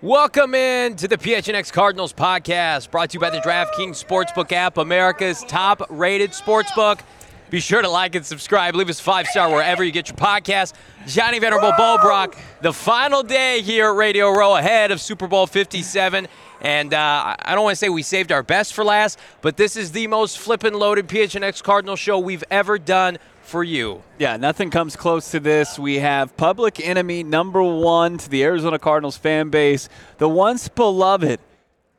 Welcome in to the PHNX Cardinals podcast, brought to you by the DraftKings Sportsbook app, America's top-rated sportsbook. Be sure to like and subscribe. Leave us five star wherever you get your podcast. Johnny Venerable Bo Brock, the final day here at Radio Row ahead of Super Bowl 57. And uh, I don't want to say we saved our best for last, but this is the most flippin' loaded PHNX Cardinal show we've ever done for you. Yeah, nothing comes close to this. We have public enemy number one to the Arizona Cardinals fan base, the once beloved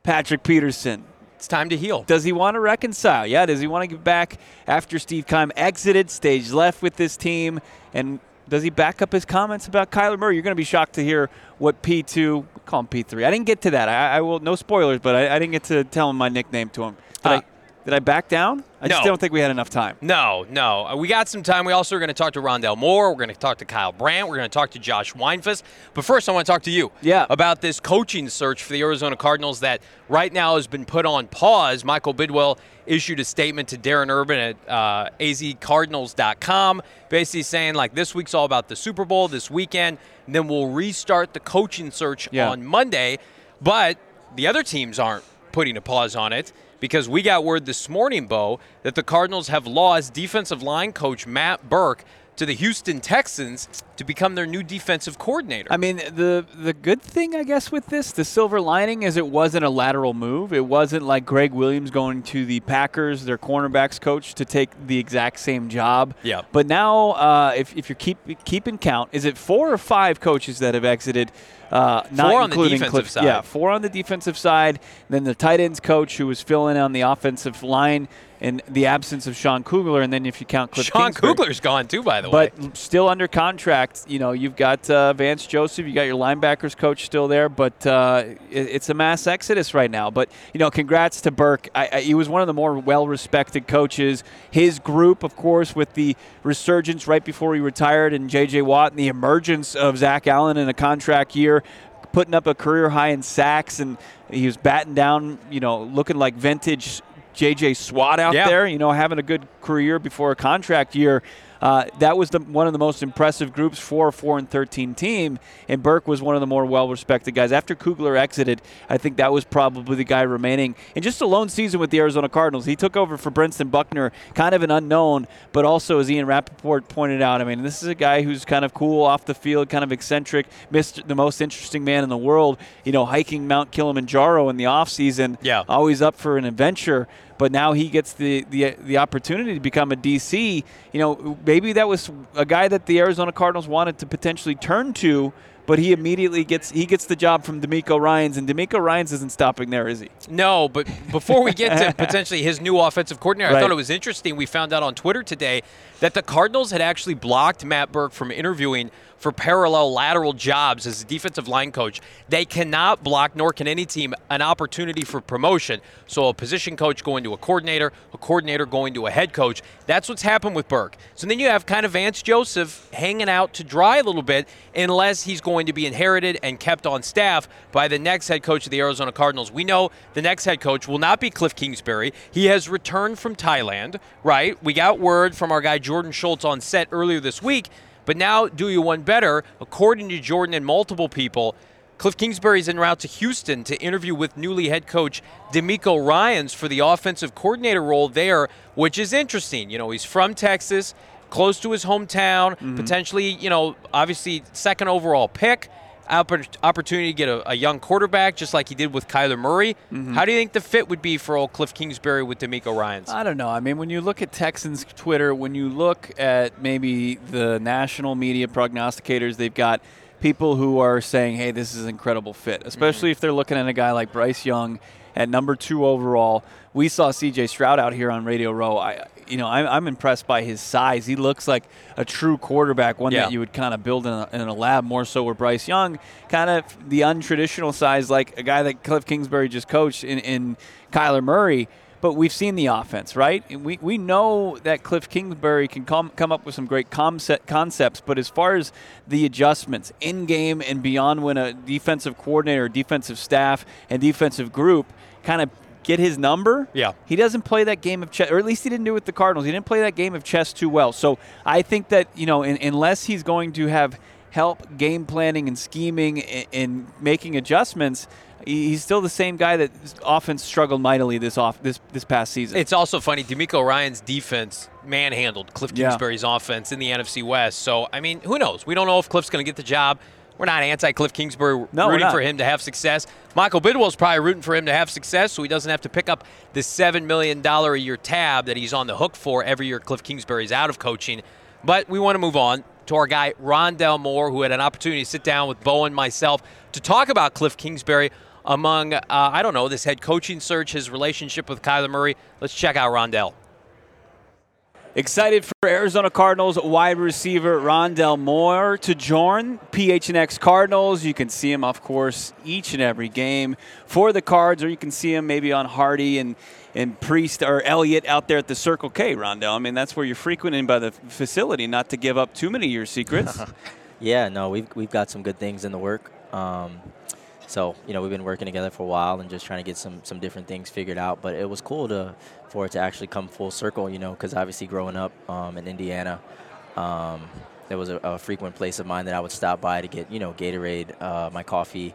Patrick Peterson. It's time to heal. Does he want to reconcile? Yeah, does he want to get back after Steve Keim exited, stage left with this team? And does he back up his comments about Kyler Murray? You're going to be shocked to hear what P2, call him P3. I didn't get to that. I, I will, no spoilers, but I, I, didn't get to tell him my nickname to him. Did, uh, I, did I back down? I no. just don't think we had enough time. No, no. Uh, we got some time. We also are going to talk to Rondale Moore. We're going to talk to Kyle Brandt. We're going to talk to Josh Weinfuss. But first, I want to talk to you yeah. about this coaching search for the Arizona Cardinals that right now has been put on pause. Michael Bidwell issued a statement to Darren Urban at uh, azcardinals.com, basically saying, like, this week's all about the Super Bowl this weekend, and then we'll restart the coaching search yeah. on Monday. But the other teams aren't putting a pause on it because we got word this morning, Bo, that the Cardinals have lost defensive line coach Matt Burke to the Houston Texans to become their new defensive coordinator. I mean, the the good thing I guess with this, the silver lining is it wasn't a lateral move. It wasn't like Greg Williams going to the Packers, their cornerbacks coach, to take the exact same job. Yeah. But now, uh, if if you're keep keeping count, is it four or five coaches that have exited? Uh, four on the defensive Cliff, side. Yeah, four on the defensive side. Then the tight ends coach who was filling on the offensive line in the absence of Sean Kugler, and then if you count Cliff Sean Kingsbury, Kugler's gone too, by the way. But still under contract. You know, you've got uh, Vance Joseph, you got your linebackers coach still there, but uh, it, it's a mass exodus right now. But you know, congrats to Burke. I, I, he was one of the more well-respected coaches. His group, of course, with the resurgence right before he retired, and J.J. Watt, and the emergence of Zach Allen in a contract year putting up a career high in sacks and he was batting down, you know, looking like vintage J.J. Swat out yeah. there, you know, having a good career before a contract year. Uh, that was the, one of the most impressive groups for a 4 and 13 team, and Burke was one of the more well respected guys. After Kugler exited, I think that was probably the guy remaining. In just a lone season with the Arizona Cardinals, he took over for Brentson Buckner, kind of an unknown, but also, as Ian Rapoport pointed out, I mean, this is a guy who's kind of cool off the field, kind of eccentric, Mr. the most interesting man in the world, you know, hiking Mount Kilimanjaro in the offseason, yeah. always up for an adventure but now he gets the, the the opportunity to become a DC. You know, maybe that was a guy that the Arizona Cardinals wanted to potentially turn to, but he immediately gets he gets the job from DeMeco Ryans, and DeMeco Ryans isn't stopping there, is he? No, but before we get to potentially his new offensive coordinator, Right. I thought it was interesting. We found out on Twitter today that the Cardinals had actually blocked Matt Burke from interviewing for parallel lateral jobs as a defensive line coach. They cannot block, nor can any team, an opportunity for promotion. So a position coach going to a coordinator, a coordinator going to a head coach. That's what's happened with Burke. So then you have kind of Vance Joseph hanging out to dry a little bit unless he's going to be inherited and kept on staff by the next head coach of the Arizona Cardinals. We know the next head coach will not be Cliff Kingsbury. He has returned from Thailand, right? We got word from our guy Jordan Schultz on set earlier this week but now, do you one better? According to Jordan and multiple people, Cliff Kingsbury is en route to Houston to interview with newly head coach DeMeco Ryans for the offensive coordinator role there, which is interesting. You know, he's from Texas, close to his hometown, mm-hmm. potentially, you know, obviously second overall pick. Oppor- opportunity to get a, a young quarterback, just like he did with Kyler Murray. Mm-hmm. How do you think the fit would be for old Cliff Kingsbury with DeMeco Ryans? I don't know. I mean, when you look at Texans Twitter, when you look at maybe the national media prognosticators, they've got people who are saying, "Hey, this is an incredible fit," especially if they're looking at a guy like Bryce Young at number two overall. We saw C.J. Stroud out here on Radio Row. I, you know, I'm, I'm impressed by his size. He looks like a true quarterback, one Yeah. that you would kind of build in a, in a lab more so with Bryce Young, kind of the untraditional size, like a guy that Cliff Kingsbury just coached in, in Kyler Murray. But we've seen the offense, right? And we, we know that Cliff Kingsbury can come, come up with some great concept, concepts, but as far as the adjustments in game and beyond when a defensive coordinator, defensive staff, and defensive group kind of get his number, Yeah. he doesn't play that game of chess, or at least he didn't do it with the Cardinals. He didn't play that game of chess too well. So I think that, you know, in, unless he's going to have help game planning and scheming and, and making adjustments, he's still the same guy that often struggled mightily this off this this past season. It's also funny. DeMeco Ryan's defense manhandled Cliff Yeah. Kingsbury's offense in the NFC West. So I mean, who knows? We don't know if Cliff's going to get the job. We're not anti-Cliff Kingsbury. We're No, rooting for him to have success. Michael Bidwell's probably rooting for him to have success, so he doesn't have to pick up the seven million dollar a year tab that he's on the hook for every year. Cliff Kingsbury's out of coaching. But we want to move on to our guy Rondale Moore, who had an opportunity to sit down with Bo and myself to talk about Cliff Kingsbury among uh, I don't know this head coaching search, his relationship with Kyler Murray. Let's check out Rondale. Excited for Arizona Cardinals wide receiver Rondale Moore to join PHNX Cardinals. You can see him, of course, each and every game for the Cards, or you can see him maybe on Hardy and, and Priest or Elliott out there at the Circle K, Rondale. I mean, that's where you're frequenting by the facility, not to give up too many of your secrets. Yeah, no, we've we've got some good things in the work. Um, so you know, we've been working together for a while and just trying to get some some different things figured out. But it was cool to for it to actually come full circle. You know, because obviously growing up um, in Indiana, um, there was a, a frequent place of mine that I would stop by to get you know Gatorade, uh, my coffee.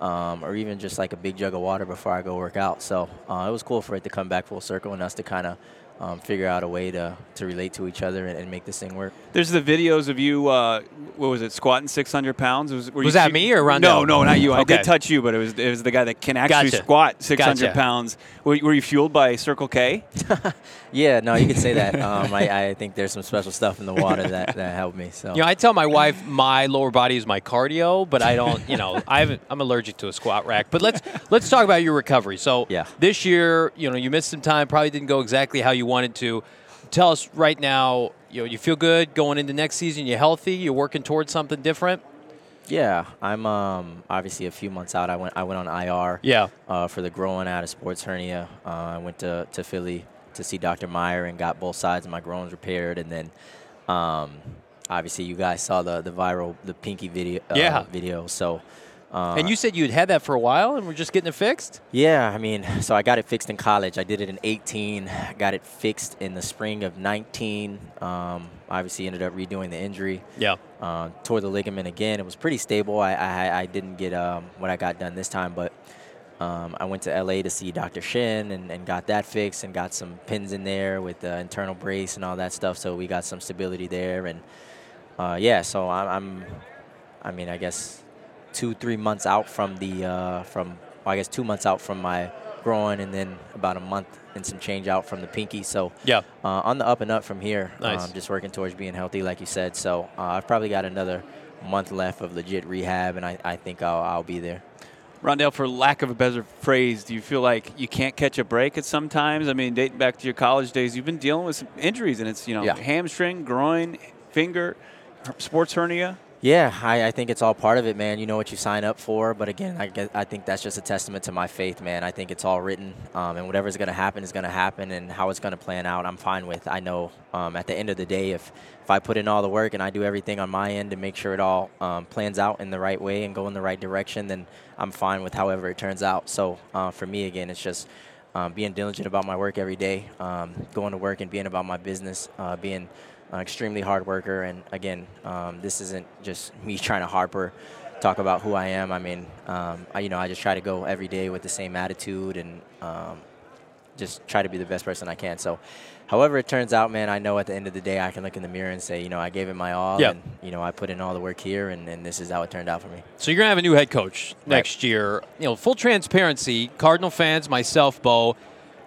Um, or even just like a big jug of water before I go work out. So uh, it was cool for it to come back full circle and us to kind of um, figure out a way to, to relate to each other and, and make this thing work. There's the videos of you, uh, what was it, squatting 600 pounds? Was, were Was you that me or Rondale? No, no, not you. I Okay. did touch you, but it was it was the guy that can actually Gotcha. squat 600 Gotcha. pounds. Were, were you fueled by Circle K? Yeah, no, you could say that. Um, I, I think there's some special stuff in the water that, that helped me. So You know, I tell my wife my lower body is my cardio, but I don't. You know, I I'm allergic to a squat rack. But let's let's talk about your recovery. So Yeah. this year, you know, you missed some time. Probably didn't go exactly how you wanted to. Tell us right now. You know, you feel good going into next season. You're healthy. You're working towards something different. yeah, I'm um, obviously a few months out. I went I went on IR. Yeah. Uh, for the growing out of sports hernia, uh, I went to, to Philly to see Dr. Meyer and got both sides of my groins repaired, and then. Um, obviously, you guys saw the, the viral the pinky video. Uh, Yeah. Video. So. Uh, and you said you'd had that for a while, and we're just getting it fixed. Yeah, I mean, so I got it fixed in college. I did it in 18, got it fixed in the spring of 19. Um, obviously, ended up redoing the injury. Yeah. Uh, tore the ligament again. It was pretty stable. I, I, I didn't get um, what I got done this time, but um, I went to LA to see Dr. Shin and, and got that fixed and got some pins in there with the internal brace and all that stuff. So we got some stability there. And uh, yeah, so I'm, I'm, I mean, I guess two, three months out from the, uh, from, well, I guess two months out from my groin and then about a month and some change out from the pinky. So Yeah. uh, on the up and up from here. Nice. Um, just working towards being healthy, like you said. So uh, I've probably got another month left of legit rehab, and I, I think I'll, I'll be there. Rondale, for lack of a better phrase, do you feel like you can't catch a break at some times? I mean, dating back to your college days, you've been dealing with some injuries, and it's, you know, Yeah. hamstring, groin, finger, sports hernia. Yeah, I, I think it's all part of it, man. You know what you sign up for, but again, I, guess, I think that's just a testament to my faith, man. I think it's all written, um, and whatever's going to happen is going to happen, and how it's going to plan out, I'm fine with. I know um, at the end of the day, if if I put in all the work and I do everything on my end to make sure it all um, plans out in the right way and go in the right direction, then I'm fine with however it turns out. So uh, for me, again, it's just um, being diligent about my work every day, um, going to work and being about my business, uh, being an extremely hard worker. And again, um, this isn't just me trying to harper, talk about who I am. I mean, um, I, you know, I just try to go every day with the same attitude and um, just try to be the best person I can. So, however it turns out, man, I know at the end of the day I can look in the mirror and say, you know, I gave it my all, Yep. and you know, I put in all the work here, and, and this is how it turned out for me. So you're gonna have a new head coach next year. You know, full transparency, Cardinal fans, myself, Bo,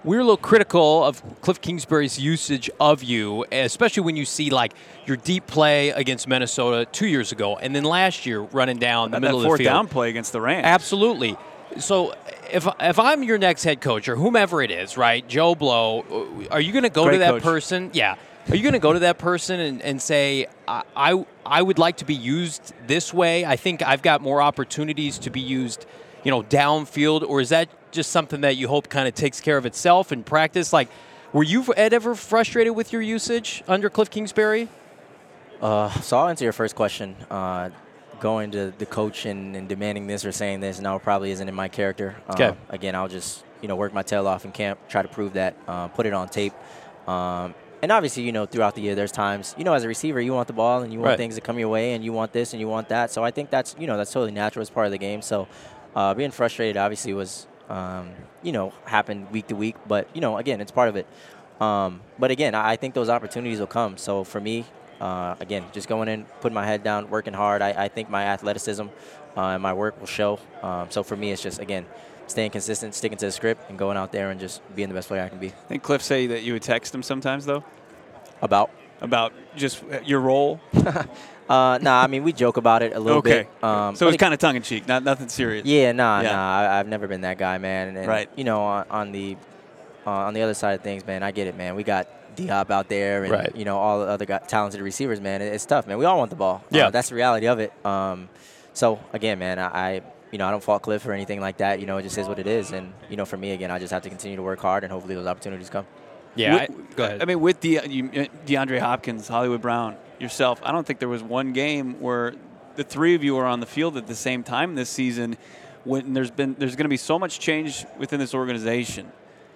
we were a little critical of Cliff Kingsbury's usage of you, especially when you see like your deep play against Minnesota two years ago, and then last year running down the That, middle that of the field. down play against the Rams. Absolutely. So if if I'm your next head coach or whomever it is, right, Joe Blow, uh, are you going to go to that coach. person? Yeah. Are you going to go to that person and, and say, I, I I would like to be used this way? I think I've got more opportunities to be used, you know, downfield, or is that just something that you hope kind of takes care of itself in practice? Like, were you ever frustrated with your usage under Cliff Kingsbury? Uh, so I'll answer your first question. Uh, going to the coach and, and demanding this or saying this, no, probably isn't in my character. Uh, Okay. Again, I'll just you know work my tail off in camp, try to prove that, uh, put it on tape. Um, and obviously, you know, throughout the year, there's times, you know, as a receiver, you want the ball and you want Right. things to come your way, and you want this and you want that. So I think that's, you know, that's totally natural as part of the game. So uh, being frustrated obviously was, um, you know, happen week to week. But you know, again, it's part of it. Um, but again, I, think those opportunities will come. So for me, uh, again, just going in, putting my head down, working hard. I, I think my athleticism uh, and my work will show. Um, so for me, it's just again staying consistent, sticking to the script, and going out there and just being the best player I can be. Didn't Cliff say that you would text him sometimes though About. about just your role? Uh, nah, I mean we joke about it a little okay. bit. Um, so it's kind of tongue in cheek, not nothing serious. Yeah, nah, Yeah. nah. I, I've never been that guy, man. And, Right. You know, on, on the uh, on the other side of things, man, I get it, man. We got D Hop out there, and Right. you know all the other guy, talented receivers, man. It- it's tough, man. We all want the ball. Yeah. Uh, that's the reality of it. Um, so again, man, I, I you know I don't fault Cliff or anything like that. You know, it just is what it is, and you know, for me, again, I just have to continue to work hard, and hopefully those opportunities come. Yeah. I, go ahead. I mean, with De- you, uh, DeAndre Hopkins, Hollywood Brown, yourself, I don't think there was one game where the three of you are on the field at the same time this season. When there's been there's going to be so much change within this organization.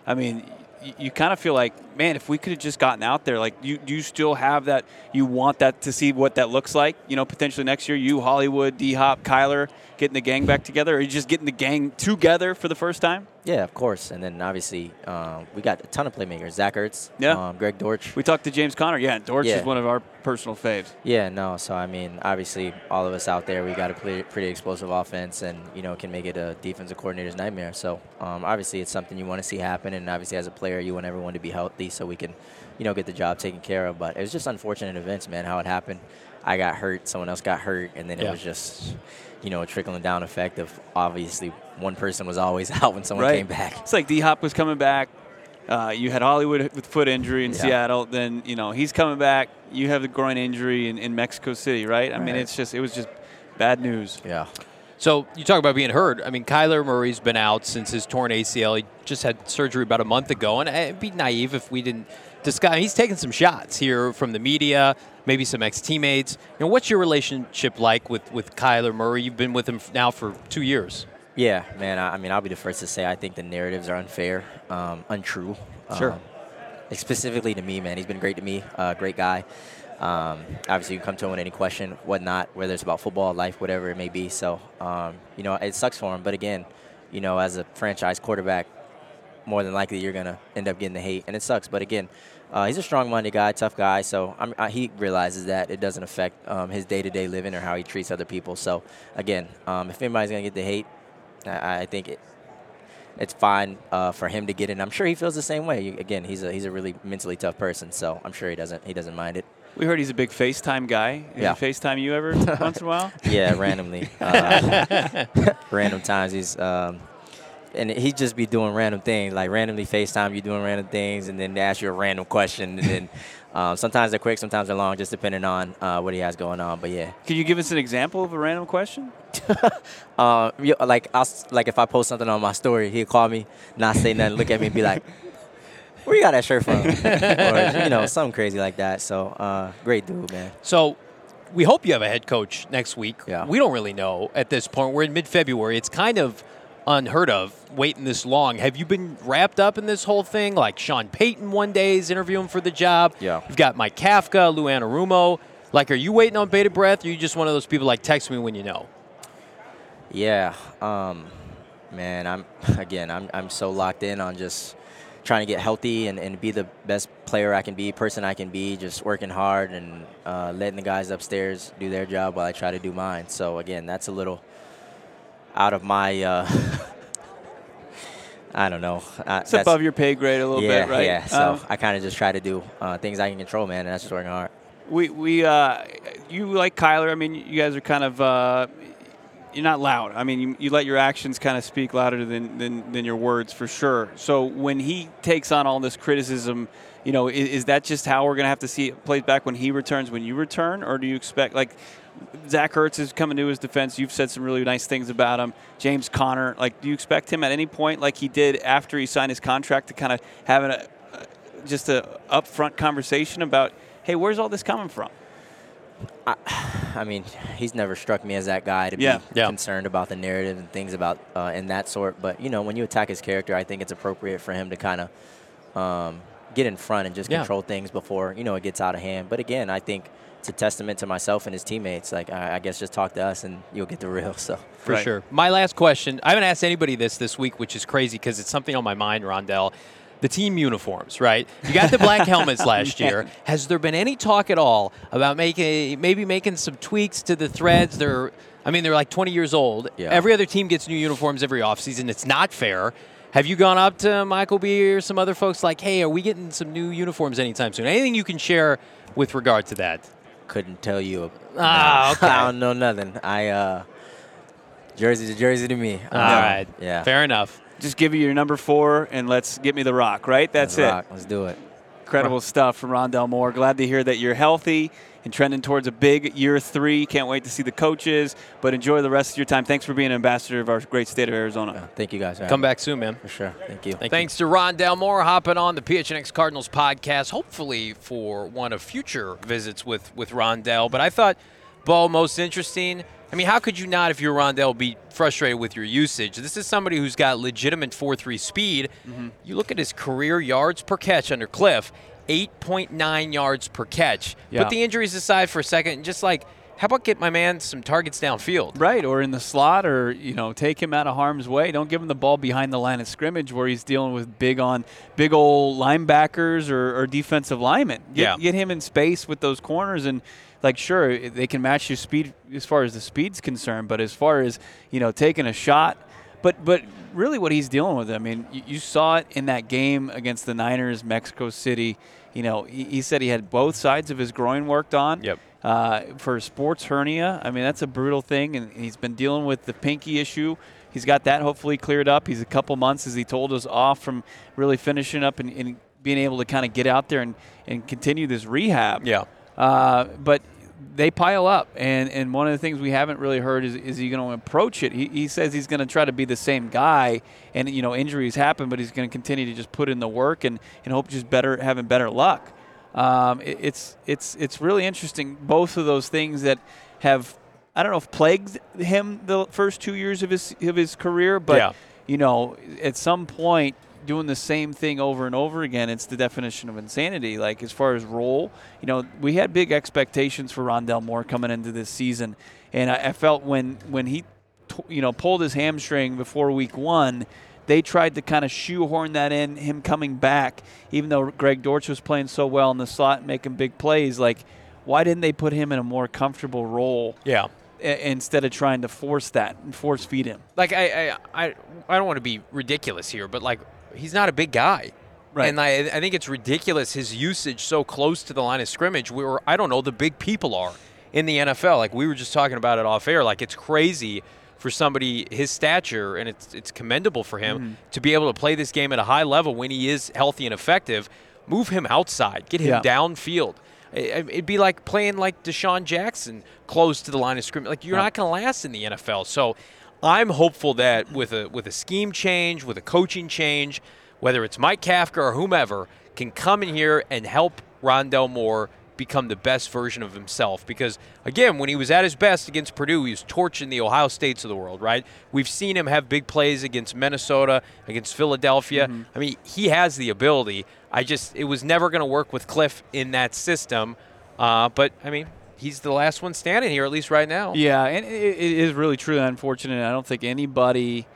I mean, you, you kind of feel like, man, if we could have just gotten out there, like, you you still have that? You want that to see what that looks like? You know, potentially next year, you, Hollywood, D Hop, Kyler, getting the gang back together, or you just getting the gang together for the first time? Yeah, of course. And then obviously um, we got a ton of playmakers. Zach Ertz, Yeah. um, Greg Dortch. We talked to James Conner. Yeah, Dortch Yeah. is one of our personal faves. Yeah, no. So I mean, obviously, all of us out there, we got a pretty, pretty explosive offense, and you know, can make it a defensive coordinator's nightmare. So um, obviously, it's something you want to see happen, and obviously, as a player, you want everyone to be healthy so we can, you know, get the job taken care of. But it was just unfortunate events, man. How it happened. I got hurt, someone else got hurt, and then Yeah. it was just, you know, a trickling down effect of obviously one person was always out when someone right. came back. It's like D Hop was coming back. Uh, you had Hollywood with foot injury in Yeah. Seattle. Then you know he's coming back. You have the groin injury in, in Mexico City, right? I mean, it's just it was just bad news. Yeah. So you talk about being hurt. I mean, Kyler Murray's been out since his torn ACL. He just had surgery about a month ago, and it'd be naive if we didn't discuss. He's taking some shots here from the media, maybe some ex-teammates. You know, what's your relationship like with with Kyler Murray? You've been with him now for two years. Yeah, man. I, I mean, I'll be the first to say I think the narratives are unfair, um, untrue. Sure. Um, specifically to me, man. He's been great to me. Uh, great guy. Um, obviously, you can come to him with any question, whatnot, whether it's about football, life, whatever it may be. So, um, you know, it sucks for him. But again, you know, as a franchise quarterback, more than likely you're gonna end up getting the hate, and it sucks. But again, uh, he's a strong-minded guy, tough guy. So I'm, I, he realizes that it doesn't affect um, his day-to-day living or how he treats other people. So again, um, if anybody's gonna get the hate, I, I think it, it's fine uh, for him to get. And I'm sure he feels the same way. Again, he's a he's a really mentally tough person, so I'm sure he doesn't he doesn't mind it. We heard he's a big FaceTime guy. Did Yeah. he FaceTime you ever once in a while? Yeah, randomly, uh, random times he's. Um, and he'd just be doing random things, like randomly FaceTime you doing random things, and then they ask you a random question, and then um, sometimes they're quick, sometimes they're long, just depending on uh, what he has going on. But yeah, Can you give us an example of a random question? uh, like I'll, like if I post something on my story, he'll call me, not say nothing, look at me, and be like, "Where you got that shirt from?" or you know, something crazy like that. So uh, great dude, man. So we hope you have a head coach next week. Yeah. We don't really know at this point. We're in mid-February. It's kind of unheard of waiting this long. Have you been wrapped up in this whole thing? Like Sean Payton one day is interviewing for the job. Yeah. You've got Mike Kafka, Lou Anarumo. Like, are you waiting on bated breath? Or are you just one of those people like text me when you know? Yeah, um, man, I'm again, I'm I'm so locked in on just trying to get healthy and, and be the best player I can be, person I can be, just working hard and uh, letting the guys upstairs do their job while I try to do mine. So again, that's a little out of my. Uh, I don't know. Uh, It's above your pay grade a little yeah, bit, right? Yeah, so Um, I kind of just try to do uh, things I can control, man, and that's just working hard. We we uh, you like Kyler. I mean, you guys are kind of uh, you're not loud. I mean, you, you let your actions kind of speak louder than, than than your words for sure. So when he takes on all this criticism, you know, is, is that just how we're gonna have to see it played back when he returns, when you return, or do you expect like? Zach Ertz is coming to his defense. You've said some really nice things about him. James Conner, like, do you expect him at any point, like he did after he signed his contract, to kind of have a, just a upfront conversation about, hey, where's all this coming from? I mean, he's never struck me as that guy to Yeah. be Yeah. concerned about the narrative and things about uh, in that sort. But you know, when you attack his character, I think it's appropriate for him to kind of um, get in front and just Yeah. control things before you know it gets out of hand. But again, I think it's a testament to myself and his teammates. Like I, I guess just talk to us and you'll get the real. So For Right. sure. My last question. I haven't asked anybody this this week, which is crazy because it's something on my mind, Rondale. The team uniforms, right? You got the black helmets last year. Has there been any talk at all about making maybe making some tweaks to the threads? They're, I mean, they're like 20 years old. Yeah. Every other team gets new uniforms every offseason. It's not fair. Have you gone up to Michael B or some other folks like, hey, are we getting some new uniforms anytime soon? Anything you can share with regard to that? Couldn't tell you. Ah, no, okay. I don't know nothing. I uh, jersey's a jersey to me. All Um, right. Yeah. Fair enough. Just give you your number four and let's get me the rock, right? That's Let's it. rock. Let's do it. Incredible stuff from Rondale Moore. Glad to hear that you're healthy and trending towards a big year three. Can't wait to see the coaches, but enjoy the rest of your time. Thanks for being an ambassador of our great state of Arizona. Thank you guys. for Come back soon, man. for sure. Thank you. Thanks to Rondale Moore hopping on the PHNX Cardinals podcast, hopefully for one of future visits with with Rondale. But I thought, Bo, most interesting. I mean, how could you not, if you're Rondale, be frustrated with your usage? This is somebody who's got legitimate 4-3 speed. Mm-hmm. You look at his career yards per catch under Cliff, 8.9 yards per catch. Yeah. Put the injuries aside for a second, and just like, how about get my man some targets downfield? Right, or in the slot, or you know, take him out of harm's way. Don't give him the ball behind the line of scrimmage where he's dealing with big on big old linebackers or, or defensive linemen. Get, Yeah. get him in space with those corners and. Like sure, they can match your speed as far as the speed's concerned, but as far as you know, taking a shot, but but really what he's dealing with, I mean, you, you saw it in that game against the Niners, Mexico City. You know, he, he said he had both sides of his groin worked on Yep. uh, for sports hernia. I mean, that's a brutal thing, and he's been dealing with the pinky issue. He's got that hopefully cleared up. He's a couple months, as he told us, off from really finishing up and, and being able to kind of get out there and, and continue this rehab. Yeah. Uh, but they pile up, and, and one of the things we haven't really heard is is he going to approach it? He, he says he's going to try to be the same guy, and you know injuries happen, but he's going to continue to just put in the work and, and hope just better having better luck. Um, it- it's it's it's really interesting. Both of those things that have I don't know if plagued him the first two years of his of his career, but Yeah. you know at some point doing the same thing over and over again, it's the definition of insanity. Like as far as role, you know, we had big expectations for Rondale Moore coming into this season, and I, I felt when when he, t- you know, pulled his hamstring before week one. They tried to kind of shoehorn that in, him coming back, even though Greg Dortch was playing so well in the slot, making big plays. Like, why didn't they put him in a more comfortable role Yeah. instead of trying to force that and force feed him? like I, I, I, I don't want to be ridiculous here, but like he's not a big guy. Right. And I, I think it's ridiculous his usage so close to the line of scrimmage where I don't know the big people are in the NFL. Like we were just talking about it off air. Like it's crazy for somebody his stature, and it's it's commendable for him Mm-hmm. to be able to play this game at a high level when he is healthy and effective. Move him outside, get him Yeah. downfield. It'd be like playing like DeSean Jackson close to the line of scrimmage. Like you're Yeah. not going to last in the NFL. So I'm hopeful that with a with a scheme change, with a coaching change, whether it's Mike Kafka or whomever, can come in here and help Rondale Moore become the best version of himself. Because again, when he was at his best against Purdue, he was torching the Ohio States of the world, right? We've seen him have big plays against Minnesota, against Philadelphia. I mean, he has the ability. I just it was never going to work with Cliff in that system. Uh, but I mean, he's the last one standing here, at least right now. Yeah, and it, it is really truly unfortunate. I don't think anybody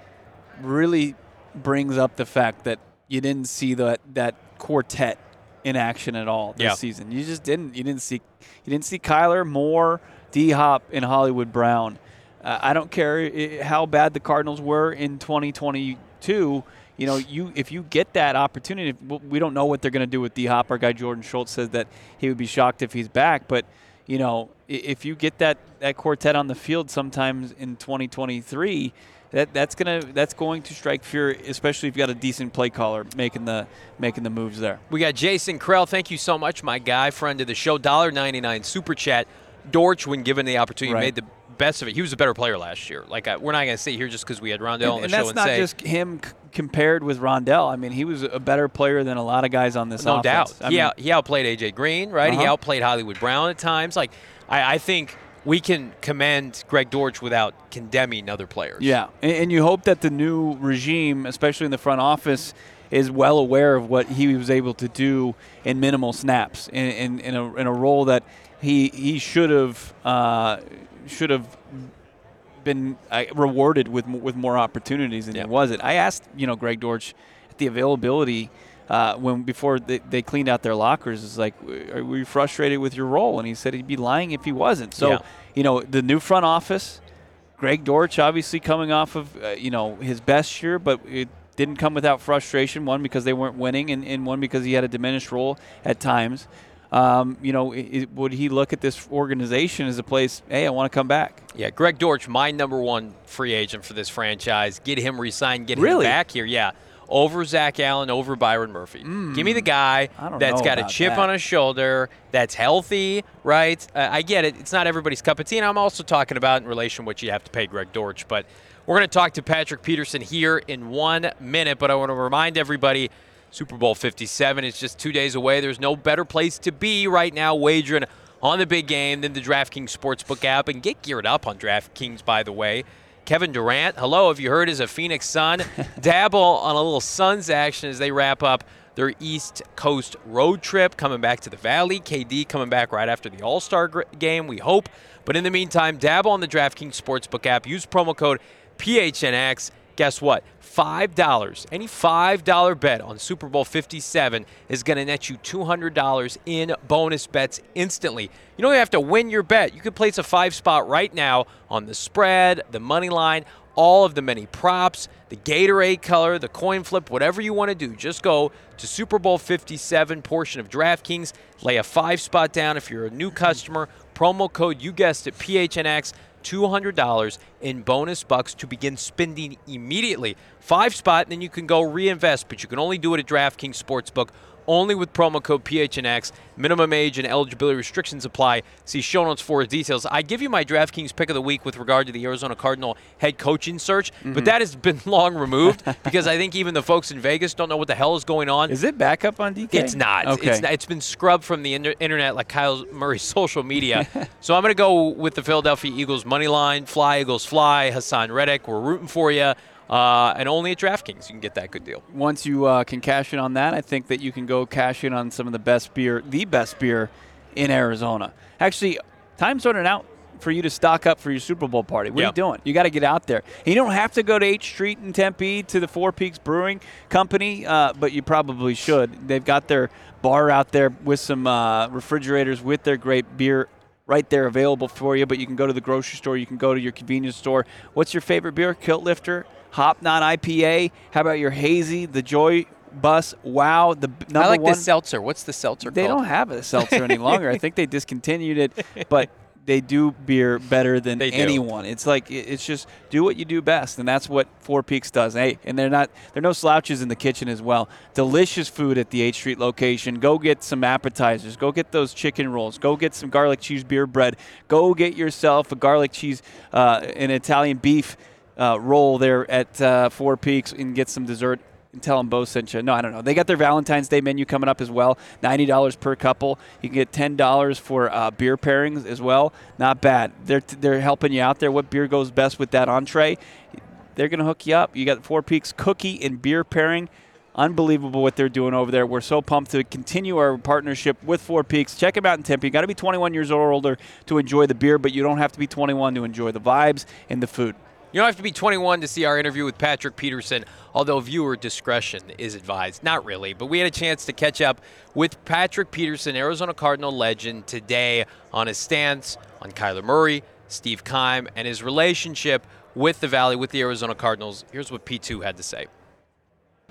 really brings up the fact that you didn't see that that quartet in action at all this Yeah. season. You just didn't. You didn't see you didn't see Kyler Moore, D Hop, and Hollywood Brown. Uh, I don't care how bad the Cardinals were in 2022. You know, you if you get that opportunity, we don't know what they're going to do with D Hop. Our guy Jordan Schultz says that he would be shocked if he's back, but you know, if you get that that quartet on the field sometimes in 2023, that that's gonna that's going to strike fear, especially if you got a decent play caller making the making the moves there. We got Jason Krell. Thank you so much, my guy, friend of the show. $1.99 super chat. Dortch, when given the opportunity, Right. made the best of it. He was a better player last year. Like I, we're not going to sit here just because we had Rondale And, on the and show that's not just him compared with Rondale. I mean, he was a better player than a lot of guys on this no offense. doubt. I he, mean, out, he outplayed AJ Green, right? He Uh-huh. outplayed Hollywood Brown at times. Like I, I think we can commend Greg Dortch without condemning other players. Yeah, and, and you hope that the new regime, especially in the front office, is well aware of what he was able to do in minimal snaps in, in, in, a, in a role that he he should have uh, should have been uh, rewarded with with more opportunities than Yeah. he wasn't. I asked you know Greg Dortch at the availability. Uh, when before they, they cleaned out their lockers, is like, are we frustrated with your role? And he said he'd be lying if he wasn't. So, Yeah. you know, the new front office, Greg Dortch obviously coming off of uh, you know his best year, but it didn't come without frustration. One because they weren't winning, and, and one because he had a diminished role at times. Um, you know, i i would he look at this organization as a place? Hey, I want to come back. Yeah, Greg Dortch, my number one free agent for this franchise. Get him re-signed. Get Really? him back here. Yeah, over Zach Allen, over Byron Murphy. Give me the guy that's got a chip that. on his shoulder, that's healthy, right? Uh, I get it. It's not everybody's cup of tea, and I'm also talking about in relation to what you have to pay Greg Dortch. But we're going to talk to Patrick Peterson here in one minute. But I want to remind everybody. Super Bowl 57 is just two days away. There's no better place to be right now wagering on the big game than the DraftKings Sportsbook app. And get geared up on DraftKings, by the way. Kevin Durant, hello, have you heard, is a Phoenix Sun. Dabble on a little Suns action as they wrap up their East Coast road trip, coming back to the Valley. KD coming back right after the All Star game, we hope. But in the meantime, dabble on the DraftKings Sportsbook app. Use promo code PHNX. Guess what? $5. Any $5 bet on Super Bowl 57 is going to net you $200 in bonus bets instantly. You don't even have to win your bet. You can place a five spot right now on the spread, the money line, all of the many props, the Gatorade color, the coin flip, whatever you want to do. Just go to Super Bowl 57 portion of DraftKings, lay a five spot down if you're a new customer. Promo code, you guessed it, PHNX. $200 in bonus bucks to begin spending immediately. Five spot, and then you can go reinvest, but you can only do it at DraftKings Sportsbook. Only with promo code PHNX. Minimum age and eligibility restrictions apply. See show notes for details. I give you my DraftKings pick of the week with regard to the Arizona Cardinal head coaching search, Mm-hmm. but that has been long removed because I think even the folks in Vegas don't know what the hell is going on. Is it back up on DK? It's not. Okay. It's, not. it's been scrubbed from the inter- internet like Kyle Murray's social media. so I'm going to go with the Philadelphia Eagles money line. Fly Eagles fly. Haason Reddick. We're rooting for you. Uh, and only at DraftKings you can get that good deal. Once you uh, can cash in on that, I think that you can go cash in on some of the best beer, the best beer in Arizona. Actually, time's running out for you to stock up for your Super Bowl party. What are you doing? You got to get out there. And you don't have to go to H Street in Tempe to the Four Peaks Brewing Company, uh, but you probably should. They've got their bar out there with some uh, refrigerators with their great beer right there available for you. But you can go to the grocery store. You can go to your convenience store. What's your favorite beer? Kilt Lifter, Hop Knot IPA. How about your hazy, the Joy Bus? Wow, the number I like one. the seltzer. What's the seltzer They called? don't have a seltzer any longer. I think they discontinued it, but they do beer better than They do. anyone. It's like it's just do what you do best, and that's what Four Peaks does. Hey, and they're not they're no slouches in the kitchen as well. Delicious food at the H Street location. Go get some appetizers. Go get those chicken rolls. Go get some garlic cheese beer bread. Go get yourself a garlic cheese, uh, an Italian beef uh, roll there at uh, Four Peaks, and get some dessert and tell them Bo sent you. No, I don't know. They got their Valentine's Day menu coming up as well. Ninety dollars per couple. You can get ten dollars for uh, beer pairings as well. Not bad. They're they're helping you out there. What beer goes best with that entree? They're gonna hook you up. You got Four Peaks cookie and beer pairing. Unbelievable what they're doing over there. We're so pumped to continue our partnership with Four Peaks. Check them out in Tempe. You got to be 21 years old or older to enjoy the beer, but you don't have to be 21 to enjoy the vibes and the food. You don't have to be 21 to see our interview with Patrick Peterson, although viewer discretion is advised. Not really, but we had a chance to catch up with Patrick Peterson, Arizona Cardinal legend, today on his stance on Kyler Murray, Steve Keim, and his relationship with the Valley, with the Arizona Cardinals. Here's what P2 had to say.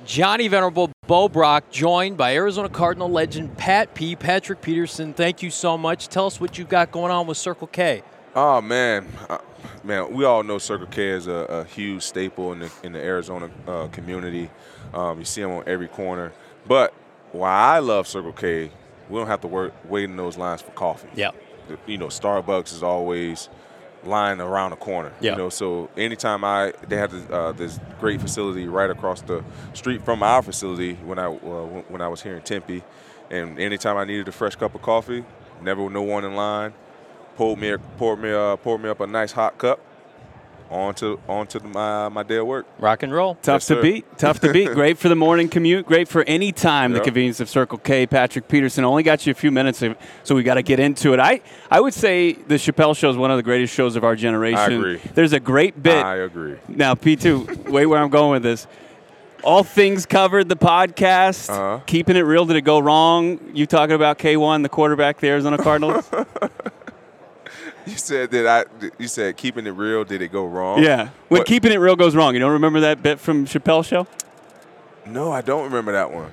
Johnny Venerable, Bo Brock, joined by Arizona Cardinal legend Pat P. Patrick Peterson. Thank you so much. Tell us what you've got going on with Circle K. Oh man, uh, man, we all know Circle K is a, a huge staple in the in the Arizona uh, community. Um, you see them on every corner. But why I love Circle K, we don't have to work wait in those lines for coffee. Yeah. You know, Starbucks is always line around the corner. Yeah. You know, so anytime I they have this, uh, this great facility right across the street from our facility when I uh, when I was here in Tempe, and anytime I needed a fresh cup of coffee, never no one in line. Poured me poured me uh, poured me up a nice hot cup. On to on my my day of work. Rock and roll. Tough Yes, to sir. beat. Tough to beat. Great for the morning commute. Great for any time. The convenience of Circle K. Patrick Peterson only got you a few minutes, so- so we got to get into it. I I would say the Chappelle Show is one of the greatest shows of our generation. agree. There's a great bit. I agree. Now, P2, wait where I'm going with this. All things covered, the podcast, Uh-huh. keeping it real. Did it go wrong? You talking about K1, the quarterback, of the Arizona Cardinals? You said that I. You said keeping it real. Did it go wrong? yeah. When What- keeping it real goes wrong, you don't remember that bit from Chappelle Show? No, I don't remember that one.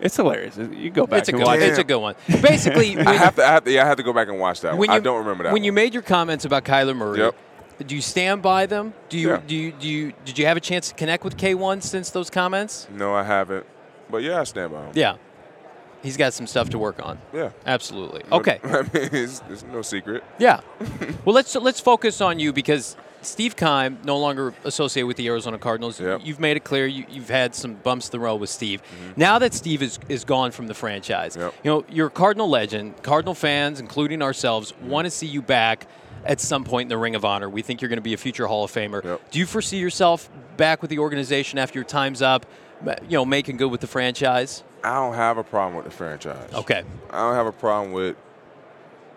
It's hilarious. You go back It's a and good. watch One. It's a good one. Basically, I have to. I have to. Yeah, I have to go back and watch that. when one. you I don't remember that. when one. you made your comments about Kyler Murray. Yep. Do you stand by them? Do you Yeah. do you do you did you have a chance to connect with K1 since those comments? No, I haven't. But yeah, I stand by them. Yeah. He's got some stuff to work on. Yeah. Absolutely. Okay. I mean, it's, it's no secret. Yeah. well, let's let's focus on you because Steve Keim no longer associated with the Arizona Cardinals. Yep. You've made it clear you, you've had some bumps in the road with Steve. Mm-hmm. Now that Steve is, is gone from the franchise, Yep. you know you're a Cardinal legend. Cardinal fans, including ourselves, mm-hmm. want to see you back at some point in the Ring of Honor. We think you're going to be a future Hall of Famer. Yep. Do you foresee yourself back with the organization after your time's up? You know, making good with the franchise. I don't have a problem with the franchise. Okay. I don't have a problem with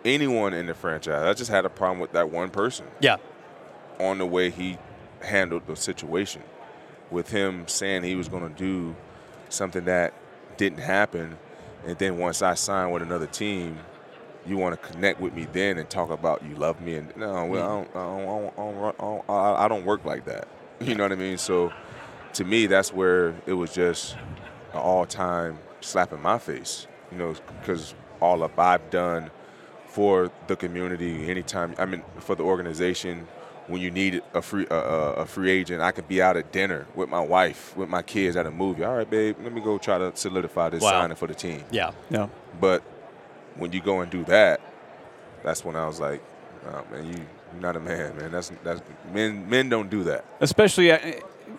anyone in the franchise. I just had a problem with that one person Yeah. on the way he handled the situation. With him saying he was going to do something that didn't happen, and then once I signed with another team, you want to connect with me then and talk about you love me and no, well, mm-hmm. I don't, I don't, I don't, I don't, I don't, I- I don't work like that. You know what I mean? So to me, that's where it was just an all-time slap in my face. You know, because all of I've done for the community, anytime I mean for the organization, when you need a free a, a, a free agent, I could be out at dinner with my wife, with my kids at a movie. All right, babe, let me go try to solidify this Wow. signing for the team. Yeah. yeah But when you go and do that, that's when I was like, oh, man, you you're not a man, man. That's that's men men don't do that. especially uh,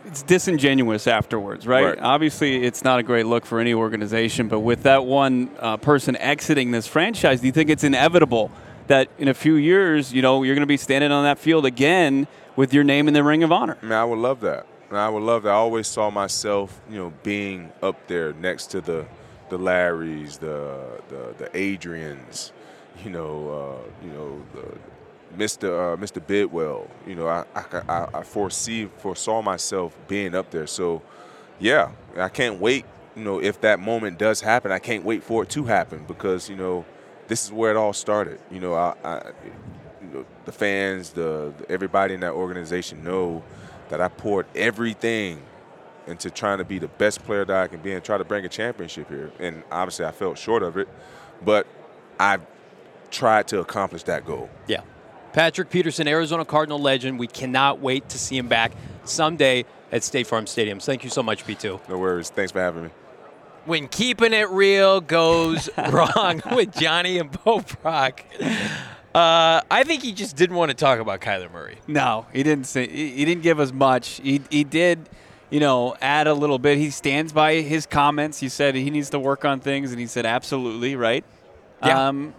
it's disingenuous afterwards, right? Right. Obviously, it's not a great look for any organization, but with that one uh, person exiting this franchise, do you think it's inevitable that in a few years, you know, you're going to be standing on that field again with your name in the Ring of Honor? I mean, I would love that. And I would love that. I always saw myself, you know, being up there next to the the Larrys, the the, the Adrians, you know, uh, you know, the Mr. Uh, Mr. Bidwell. You know, I, I I foresee foresaw myself being up there. So, yeah, I can't wait. You know, if that moment does happen, I can't wait for it to happen because you know, this is where it all started. You know, I, I you know, the fans, the, the everybody in that organization know that I poured everything into trying to be the best player that I can be and try to bring a championship here. And obviously, I fell short of it, but I tried to accomplish that goal. Yeah. Patrick Peterson, Arizona Cardinal legend. We cannot wait to see him back someday at State Farm Stadium. Thank you so much, P2. No worries. Thanks for having me. When keeping it real goes wrong with Johnny and Bo Brock, uh, I think he just didn't want to talk about Kyler Murray. No, he didn't say. He, he didn't give us much. He he did, you know, add a little bit. He stands by his comments. He said he needs to work on things, and he said absolutely right. Yeah. Um,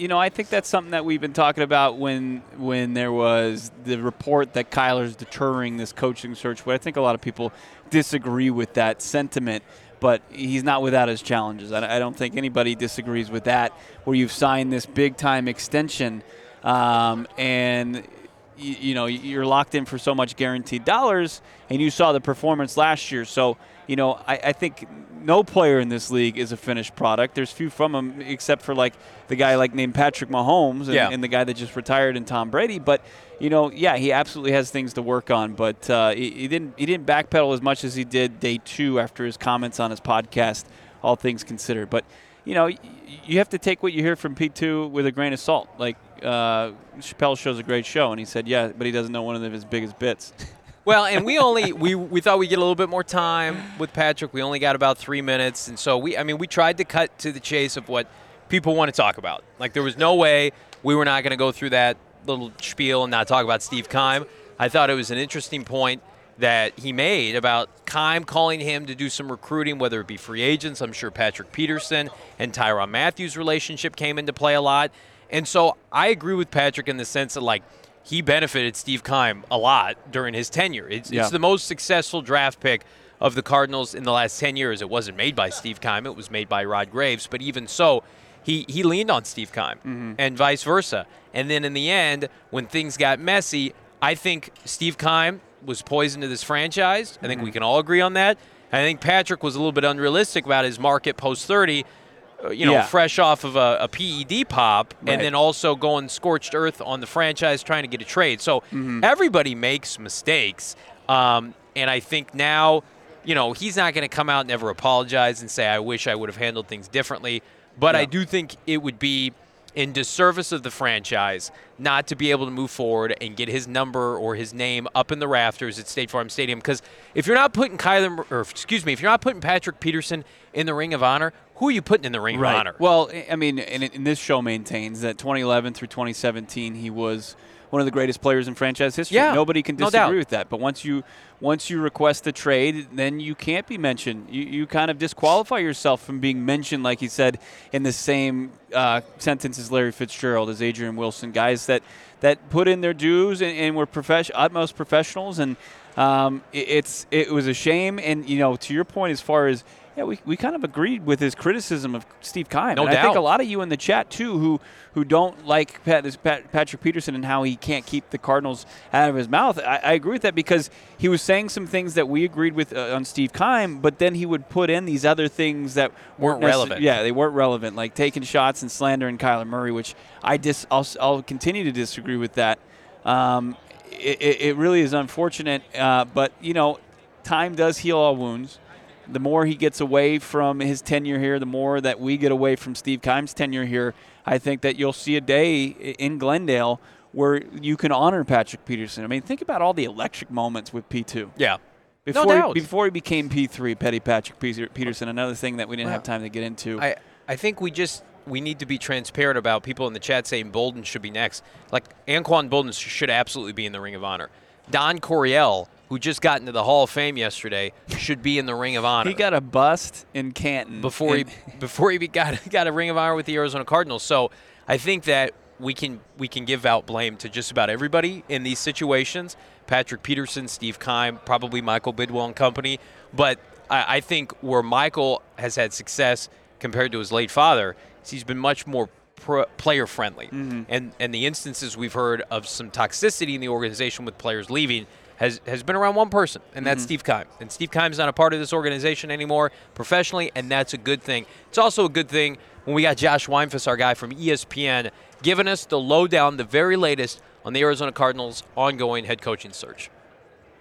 you know, I think that's something that we've been talking about when when there was the report that Kyler's deterring this coaching search. But I think a lot of people disagree with that sentiment. But he's not without his challenges. I I don't think anybody disagrees with that. Where you've signed this big time extension, um, and you, you know you're locked in for so much guaranteed dollars, and you saw the performance last year. So you know I, I think no player in this league is a finished product. There's few from them except for like the guy like named Patrick Mahomes and, Yeah. and the guy that just retired and Tom Brady. But you know, yeah, he absolutely has things to work on. But uh, he, he didn't he didn't backpedal as much as he did day two after his comments on his podcast. All things considered, but you know, y- you have to take what you hear from P2 with a grain of salt. Like uh, Chappelle shows a great show, and he said, yeah, but he doesn't know one of his biggest bits. Well, and we only we we thought we'd get a little bit more time with Patrick. We only got about three minutes, and so we I mean we tried to cut to the chase of what people want to talk about. Like there was no way we were not going to go through that little spiel and not talk about Steve Keim. I thought it was an interesting point that he made about Keim calling him to do some recruiting, whether it be free agents. I'm sure Patrick Peterson and Tyrann Mathieu's relationship came into play a lot. And so I agree with Patrick in the sense that, like, he benefited Steve Keim a lot during his tenure. It's, Yeah. it's the most successful draft pick of the Cardinals in the last 10 years. It wasn't made by Steve Keim, it was made by Rod Graves. But even so, he, he leaned on Steve Keim and vice versa. And then in the end, when things got messy, I think Steve Keim was poison to this franchise. I think we can all agree on that. I think Patrick was a little bit unrealistic about his market post 30 uh, you know, Yeah. fresh off of a, a PED pop, Right. and then also going scorched earth on the franchise trying to get a trade. So everybody makes mistakes, um, and I think now, you know, he's not going to come out and ever apologize and say, "I wish I would have handled things differently." But I do think it would be in disservice of the franchise not to be able to move forward and get his number or his name up in the rafters at State Farm Stadium. Because if you're not putting Kyler, or excuse me, if you're not putting Patrick Peterson in the Ring of Honor, who are you putting in the Ring of Honor? Well, I- I mean, and, and this show maintains that 2011 through 2017, he was one of the greatest players in franchise history. Yeah, Nobody can disagree doubt. with that. But once you once you request a trade, then you can't be mentioned. You, you kind of disqualify yourself from being mentioned, like he said, in the same uh, sentence as Larry Fitzgerald, as Adrian Wilson, guys that that put in their dues and, and were profession, utmost professionals. And um, it, it's it was a shame. And you know, to your point, as far as yeah, we, we kind of agreed with his criticism of Steve Keim. No and I think a lot of you in the chat too who who don't like Pat, this Pat, Patrick Peterson and how he can't keep the Cardinals out of his mouth. I, I agree with that because he was saying some things that we agreed with uh, on Steve Keim, but then he would put in these other things that Weren't necess- relevant. Yeah, they weren't relevant, like taking shots and slandering Kyler Murray, which I dis I'll, I'll continue to disagree with that. Um, it, it, it really is unfortunate, uh, but you know, time does heal all wounds the more he gets away from his tenure here, the more that we get away from Steve Keim's tenure here, I think that you'll see a day in Glendale where you can honor Patrick Peterson. I mean, think about all the electric moments with P2. yeah. Before, no he, doubt. before he became P3, Petty Patrick Peterson, another thing that we didn't have time to get into. I, I think we just we need to be transparent about people in the chat saying Boldin should be next. Like Anquan Boldin should absolutely be in the Ring of Honor. Don Coryell, who just got into the Hall of Fame yesterday, should be in the Ring of Honor. he got a bust in Canton. before he before he got got a Ring of Honor with the Arizona Cardinals. So I think that we can we can give out blame to just about everybody in these situations. Patrick Peterson, Steve Keim, probably Michael Bidwill and company. But I, I think where Michael has had success compared to his late father, he's been much more pro- player friendly. Mm-hmm. And and the instances we've heard of some toxicity in the organization with players leaving has, has been around one person, and that's mm-hmm. Steve Keim. And Steve Keim's not a part of this organization anymore professionally, and that's a good thing. It's also a good thing when we got Josh Weinfuss, our guy from ESPN, giving us the lowdown, the very latest on the Arizona Cardinals' ongoing head coaching search.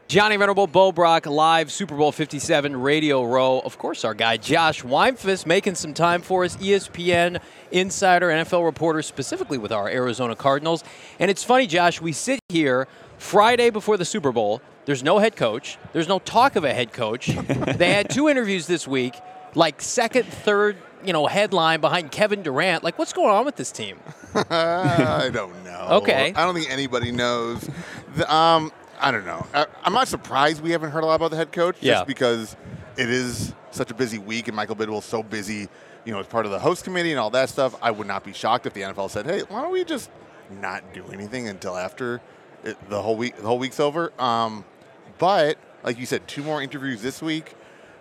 Johnny Venerable, Bo Brock, live Super Bowl 57 Radio Row. Of course, our guy Josh Weinfuss making some time for us, ESPN insider, NFL reporter, specifically with our Arizona Cardinals. And it's funny, Josh, we sit here Friday before the Super Bowl. There's no head coach. There's no talk of a head coach. they had two interviews this week, like second, third, you know, headline behind Kevin Durant. Like, what's going on with this team? I don't know. Okay. I don't think anybody knows. The, um, I don't know. I, I'm not surprised we haven't heard a lot about the head coach, Yeah. just because it is such a busy week and Michael Bidwill's so busy, you know, as part of the host committee and all that stuff. I would not be shocked if the NFL said, "Hey, why don't we just not do anything until after it, the whole week, the whole week's over?" Um, but like you said, two more interviews this week.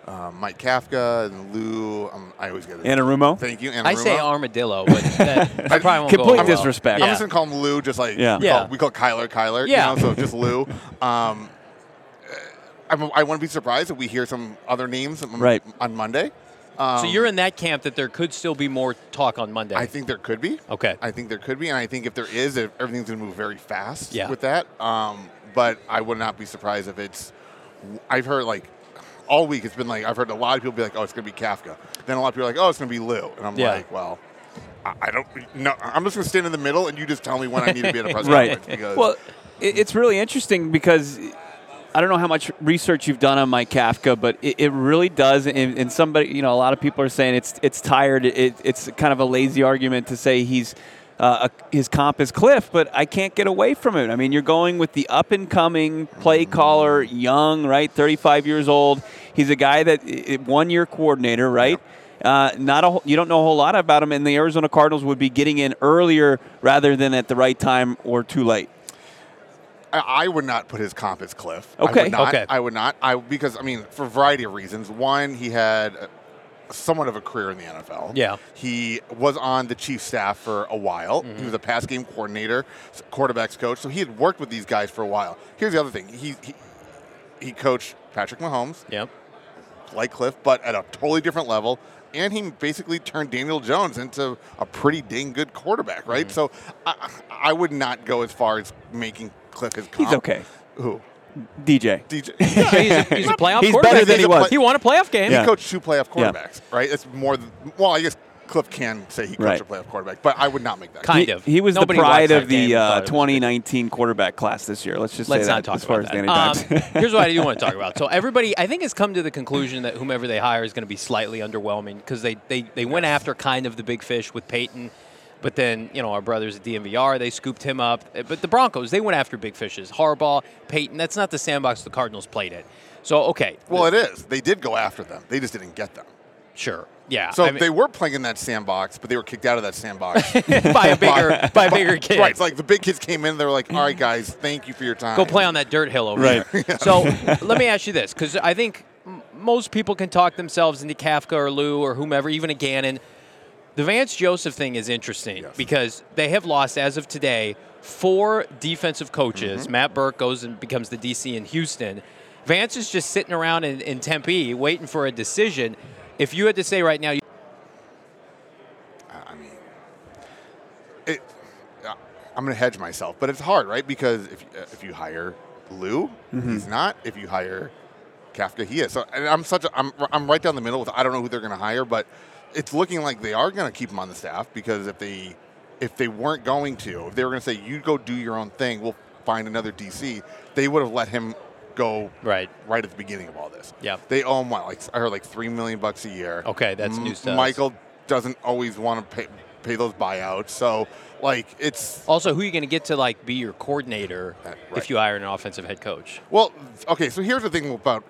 Um, Mike Kafka and Lou. Um, I always get it. Anarumo? Thank you. Anarumo. I say armadillo, but that, I probably won't go Complete over well. disrespect. I'm Yeah. just gonna call him Lou, just like Yeah. we, Yeah. Call, we call Kyler Kyler. Yeah. You know, so just Lou. Um, I'm, I wouldn't be surprised if we hear some other names Right. on Monday. Um, So you're in that camp that there could still be more talk on Monday. I think there could be. Okay. I think there could be, and I think if there is, if everything's going to move very fast Yeah. with that. Um, but I would not be surprised if it's. I've heard like all week it's been like I've heard a lot of people be like, "Oh, it's going to be Kafka." Then a lot of people are like, "Oh, it's going to be Lou," and I'm Yeah. like, "Well." I I don't no. I'm just gonna stand in the middle, and you just tell me when I need to be at a press right. Because Well, it, it's really interesting because I don't know how much research you've done on Mike Kafka, but it, it really does. And, and somebody, you know, a lot of people are saying it's it's tired. It, it's kind of a lazy argument to say he's. Uh, a, his comp is Cliff, but I can't get away from it. I mean, you're going with the up and coming play caller, young, right, 35 years old. He's a guy that one year coordinator, right? Uh, not a you don't know a whole lot about him, and the Arizona Cardinals would be getting in earlier rather than at the right time or too late. I, I would not put his comp as Cliff. I Okay. would not. Okay. I would not. I because I mean for a variety of reasons. One, he had a- somewhat of a career in the NFL. Yeah. He was on the chief staff for a while. He was a pass game coordinator, quarterbacks coach. So he had worked with these guys for a while. Here's the other thing. He he, he coached Patrick Mahomes, Yep. like Cliff, but at a totally different level. And he basically turned Daniel Jones into a pretty dang good quarterback, right? Mm-hmm. So I, I would not go as far as making Cliff his comp. He's okay. Who? DJ. DJ. he's, a, he's a playoff He's quarterback. better than He's he was. play- He won a playoff game. Yeah. He coached two playoff Yeah. quarterbacks, right? It's more than, well, I guess Cliff can say he coached Right. a playoff quarterback, but I would not make that. Kind he, of. He was Nobody the pride of the uh, thought it was good. 2019 quarterback class this year. Let's just Let's say not that talk as far about as that. Danny Um, here's what I do want to talk about. So everybody, I think, has come to the conclusion that whomever they hire is going to be slightly underwhelming because they, they, they went after kind of the big fish with Peyton, but then you know our brothers at DNVR they scooped him up. Eh, but the Broncos they went after big fishes. Harbaugh, Peyton. That's not the sandbox the Cardinals played in. So okay, Well, it is. They did go after them. They just didn't get them. sure, yeah. So I mean, they were playing in that sandbox, but they were kicked out of that sandbox. by a bigger by a bigger kid. Right. It's like the big kids came in. They were like, all right, guys, thank you for your time. Go play on that dirt hill over Right. there. So let me ask you this, because I think m- most people can talk themselves into Kafka or Lou or whomever, even a Gannon. The Vance Joseph thing is interesting because they have lost, as of today, four defensive coaches. Mm-hmm. Matt Burke goes and becomes the DC in Houston. Vance is just sitting around in, in Tempe waiting for a decision. If you had to say right now, you- I mean, it. I'm going to hedge myself, but it's hard, right? Because if uh, if you hire Lou, he's not. If you hire Kafka, he is. So, and I'm such a. I'm I'm right down the middle with. I don't know who they're going to hire, but it's looking like they are going to keep him on the staff because if they if they weren't going to, if they were going to say you go do your own thing, we'll find another DC, they would have let him go Right. right at the beginning of all this. Yeah. They owe him what? Like I heard like three million bucks a year. Okay, that's M- news to us. Michael doesn't always want to pay pay those buyouts, so like it's also who are you going to get to like be your coordinator Uh, if you hire an offensive head coach? well, okay. So here's the thing about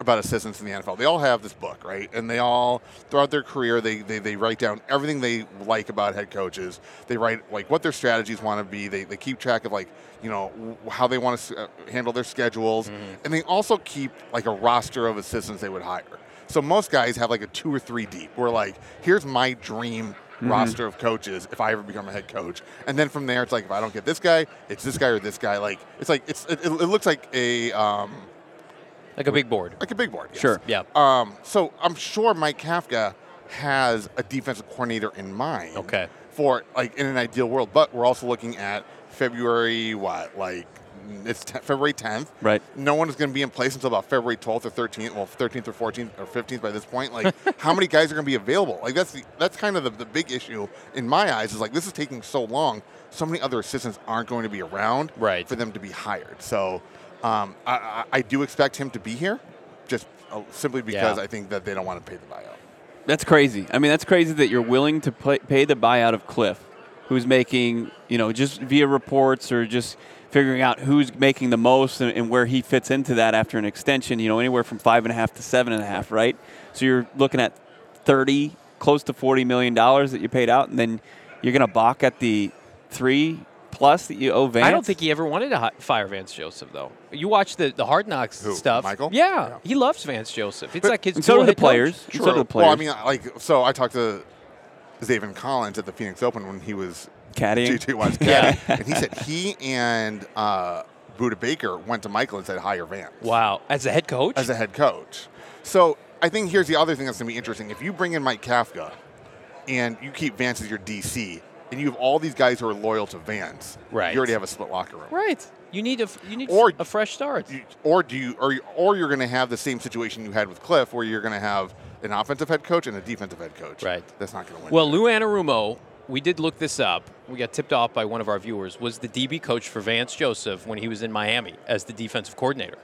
about assistants in the NFL. They all have this book, right? And they all throughout their career they, they, they write down everything they like about head coaches. They write like what their strategies want to be. They, they keep track of like you know how they want to uh, handle their schedules, and they also keep like a roster of assistants they would hire. So most guys have like a two or three deep. Where like here's my dream. Roster of coaches if I ever become a head coach, and then from there it's like if I don't get this guy, it's this guy or this guy. Like it's like it's it, it looks like a um, Like a big board. like a big board. yes. Sure. Yeah. Um, so I'm sure Mike Kafka has a defensive coordinator in mind. Okay. For like in an ideal world, but we're also looking at February what like it's te- February 10th. Right. No one is going to be in place until about February 12th or 13th. Well, 13th or 14th or 15th by this point. Like, how many guys are going to be available? Like that's the that's kind of the, the big issue in my eyes. Is like this is taking so long. So many other assistants aren't going to be around Right. for them to be hired. So um, I, I, do expect him to be here, just uh, simply because Yeah. I think that they don't want to pay the buyout. That's crazy. I mean, that's crazy that you're willing to pay the buyout of Cliff, who's making, you know, just via reports or just figuring out who's making the most and, and where he fits into that after an extension, you know, anywhere from five and a half to seven and a half, right? So you're looking at 30, close to $40 million that you paid out, and then you're going to balk at the three, plus that you owe Vance? I don't think he ever wanted to hi- fire Vance Joseph, though. You watch the, the Hard Knocks Who, stuff. Michael? Yeah, Yeah. he loves Vance Joseph. It's But- like his And so do the players. And so do the players. Well, I mean, like, so I talked to Zaven Collins at the Phoenix Open when he was Caddying. JJ Watt's caddy, and he said he and uh, Budda Baker went to Michael and said hire Vance Wow, as a head coach. as a head coach. So I think here's the other thing that's going to be interesting. If you bring in Mike Kafka and you keep Vance as your DC, and you have all these guys who are loyal to Vance, Right. you already have a split locker room. right. You need a you need Or- a fresh start. You- or do you, or, you- or you're going to have the same situation you had with Cliff, where you're going to have an offensive head coach and a defensive head coach. Right. That's not going to win. Well, Lou Anarumo, we did look this up. We got tipped off by one of our viewers. Was the DB coach for Vance Joseph when he was in Miami as the defensive coordinator?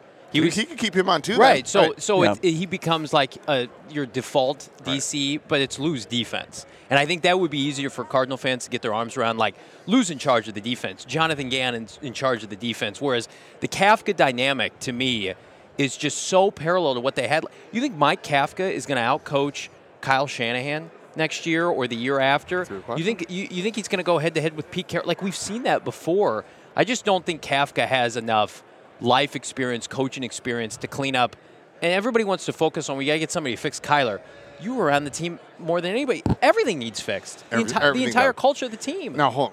He, he could keep him on too. then. Right. So so Yeah. It, it- he becomes like uh, your default DC, but it's Lou's defense. And I think that would be easier for Cardinal fans to get their arms around. Like Lou's in charge of the defense, Jonathan Gannon's in charge of the defense. Whereas the Kafka dynamic to me is just so parallel to what they had. You think Mike Kafka is going to outcoach Kyle Shanahan? Next year or the year after, you think you, you think he's going to go head to head with Pete Carroll? Like we've seen that before. I just don't think Kafka has enough life experience, coaching experience to clean up. And everybody wants to focus on we got to get somebody to fix Kyler. You were on the team more than anybody. Everything needs fixed. The, Every- enti- the entire does. culture of the team. Now, hold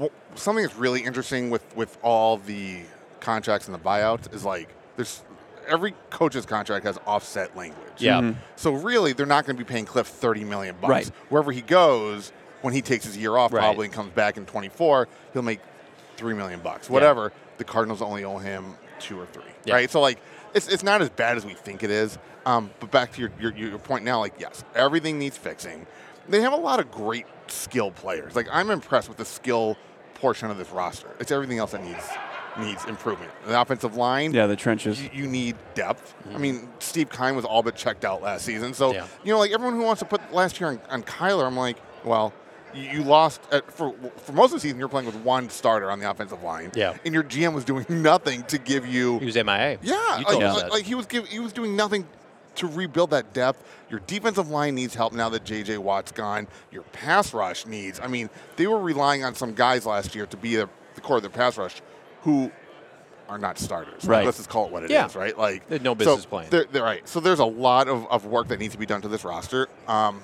on. Something that's really interesting with, with all the contracts and the buyouts is like there's every coach's contract has offset language. Yeah. Mm-hmm. So really, they're not going to be paying Cliff thirty million bucks. Right. Wherever he goes, when he takes his year off, Right. probably and comes back in twenty four, he'll make three million bucks. Whatever. The Cardinals only owe him two or three. Yeah. Right. So like, it's, it's not as bad as we think it is. Um, but back to your, your your point now, like yes, everything needs fixing. They have a lot of great skill players. Like I'm impressed with the skill portion of this roster. It's everything else that needs needs improvement. The offensive line, Yeah, the trenches. you, you need depth. I mean, Steve Keim was all but checked out last season. So, Yeah. you know, like everyone who wants to put last year on, on Kyler, I'm like, well, you, lost at, for for most of the season. You're playing with one starter on the offensive line. Yeah. and your GM was doing nothing to give you. He was MIA. yeah, You like, like, that. like he was give, he was doing nothing to rebuild that depth. Your defensive line needs help now that J.J. Watt's gone. Your pass rush needs. I mean, they were relying on some guys last year to be the, the core of their pass rush, who are not starters. Right. Let's just call it what it is, Yeah. right? Like no so business playing. They're, they're right. So there's a lot of, of work that needs to be done to this roster. Um,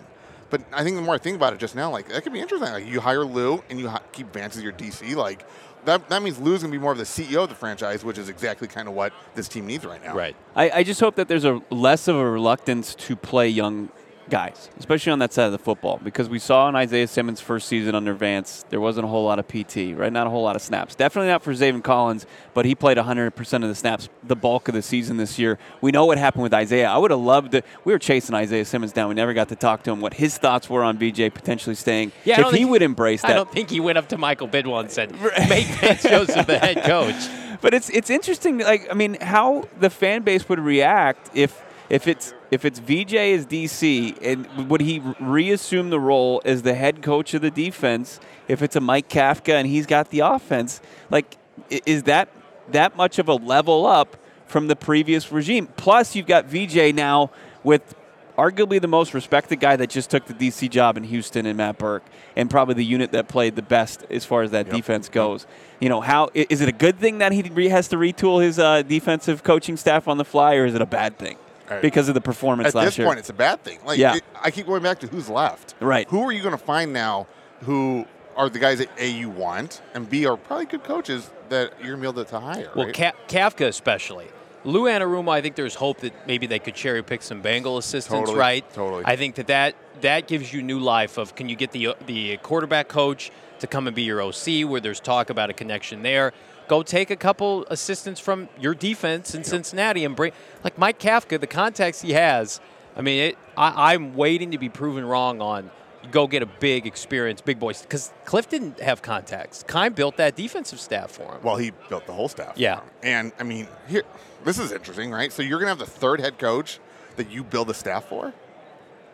but I think the more I think about it just now, like that could be interesting. Like you hire Lou and you hi- keep Vance as your DC. Like that, that means Lou's gonna be more of the CEO of the franchise, which is exactly kind of what this team needs right now. Right. I, I just hope that there's a less of a reluctance to play young guys, especially on that side of the football, because we saw in Isaiah Simmons' first season under Vance, there wasn't a whole lot of PT, right? Not a whole lot of snaps. Definitely not for Zaven Collins, but he played 100% of the snaps the bulk of the season this year. We know what happened with Isaiah. I would have loved to. We were chasing Isaiah Simmons down. We never got to talk to him. What his thoughts were on BJ potentially staying. Yeah, if he would embrace that. I don't think he went up to Michael Bidwill and said, "Make Vance Joseph the head coach." But it's it's interesting. Like I mean, how the fan base would react if if it's if it's VJ as DC and would he reassume the role as the head coach of the defense if it's a Mike Kafka and he's got the offense? Like, is that that much of a level up from the previous regime? Plus, you've got VJ now with arguably the most respected guy that just took the DC job in Houston and Matt Burke, and probably the unit that played the best as far as that defense goes. You know, how is it a good thing that he has to retool his uh, defensive coaching staff on the fly, or is it a bad thing Right. because of the performance At last this year? point, it's a bad thing. Like, Yeah. it- I keep going back to who's left. Right. Who are you going to find now who are the guys that A you want and B are probably good coaches that you're going to be able to hire? Well, right? Ka- Kafka especially. Lou Anarumo, I think there's hope that maybe they could cherry pick some Bengal assistants, Totally, right? totally. I think that, that that gives you new life of can you get the uh, the quarterback coach to come and be your OC where there's talk about a connection there. Go take a couple assistants from your defense in Cincinnati and bring like Mike Kafka, the contacts he has. I mean, it, I, I'm waiting to be proven wrong on. Go get a big experience, big boys, because Cliff didn't have contacts. Keim built that defensive staff for him. Well, he built the whole staff. Yeah. And I mean, here, this is interesting, right? So you're going to have the third head coach that you build a staff for.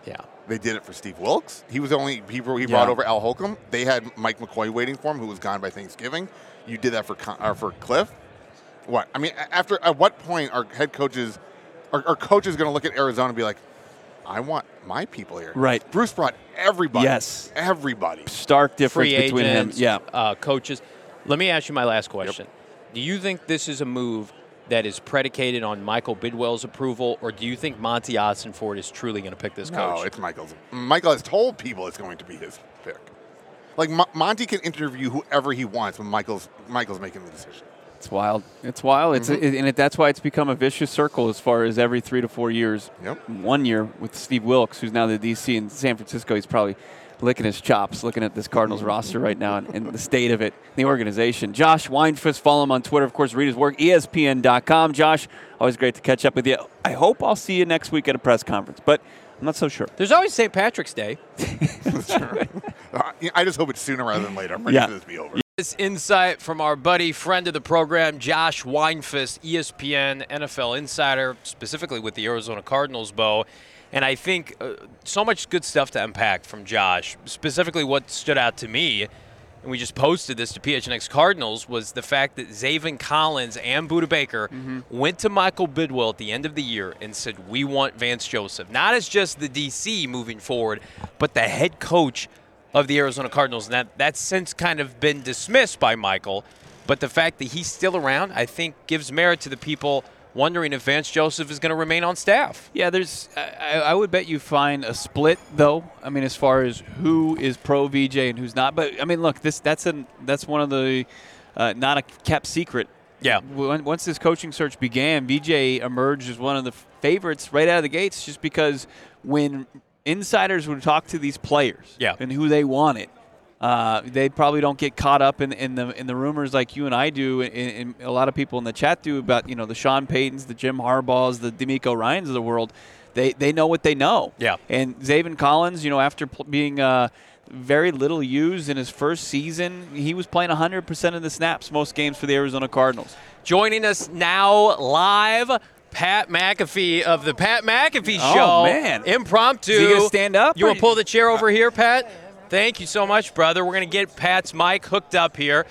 yeah. They did it for Steve Wilks. He was only he Yeah. brought over Al Holcomb. They had Mike McCoy waiting for him, who was gone by Thanksgiving. You did that for Con- or for Cliff. What I mean, after at what point are head coaches, are, are coaches going to look at Arizona and be like, I want my people here. Right. Bruce brought everybody. Yes. Everybody. Stark difference free between agents, him. Yeah. uh, coaches. Let me ask you my last question. Do you think this is a move that is predicated on Michael Bidwill's approval, or do you think Monti Ossenfort is truly going to pick this coach? No, it's Michael's. Michael has told people it's going to be his pick. Like Mo- Monty can interview whoever he wants, but Michael's Michael's making the decision. It's wild. It's wild. It's Mm-hmm. and it, that's why it's become a vicious circle as far as every three to four years. Yep. One year with Steve Wilks, who's now the DC in San Francisco, he's probably licking his chops looking at this Cardinals roster right now and, and the state of it, the organization. Josh Weinfuss, follow him on Twitter. Of course, read his work, ESPN.com. Josh, always great to catch up with you. I hope I'll see you next week at a press conference, but I'm not so sure. There's always St. Patrick's Day. I just hope it's sooner rather than later. I'm ready Yeah. for this to be over. This insight from our buddy, friend of the program, Josh Weinfuss, E ESPN NFL insider, specifically with the Arizona Cardinals, Bo. And I think uh, so much good stuff to unpack from Josh. Specifically, what stood out to me, and we just posted this to PHNX Cardinals, was the fact that Zaven Collins and Budda Baker mm-hmm. went to Michael Bidwill at the end of the year and said, We want Vance Joseph, not as just the DC moving forward, but the head coach of the Arizona Cardinals. And that, that's since kind of been dismissed by Michael. But the fact that he's still around, I think, gives merit to the people wondering if Vance Joseph is going to remain on staff. Yeah, there's. I, I would bet you find a split though. I mean, as far as who is pro VJ and who's not. But I mean, look, this that's an that's one of the uh, not a kept secret. Yeah. When, once this coaching search began, VJ emerged as one of the favorites right out of the gates, just because when insiders would talk to these players Yeah. and who they wanted. Uh, they probably don't get caught up in, in the in the rumors like you and I do, and, and a lot of people in the chat do about you know the Sean Paytons, the Jim Harbaughs, the DeMeco Ryans of the world. They they know what they know. Yeah. And Zaven Collins, you know, after pl- being uh, very little used in his first season, he was playing 100% of the snaps most games for the Arizona Cardinals. Joining us now live, Pat McAfee of the Pat McAfee Show. Oh, man. Impromptu. Is he gonna stand up, You want to pull the chair over here, Pat? Thank you so much, brother. We're going to get Pat's mic hooked up here.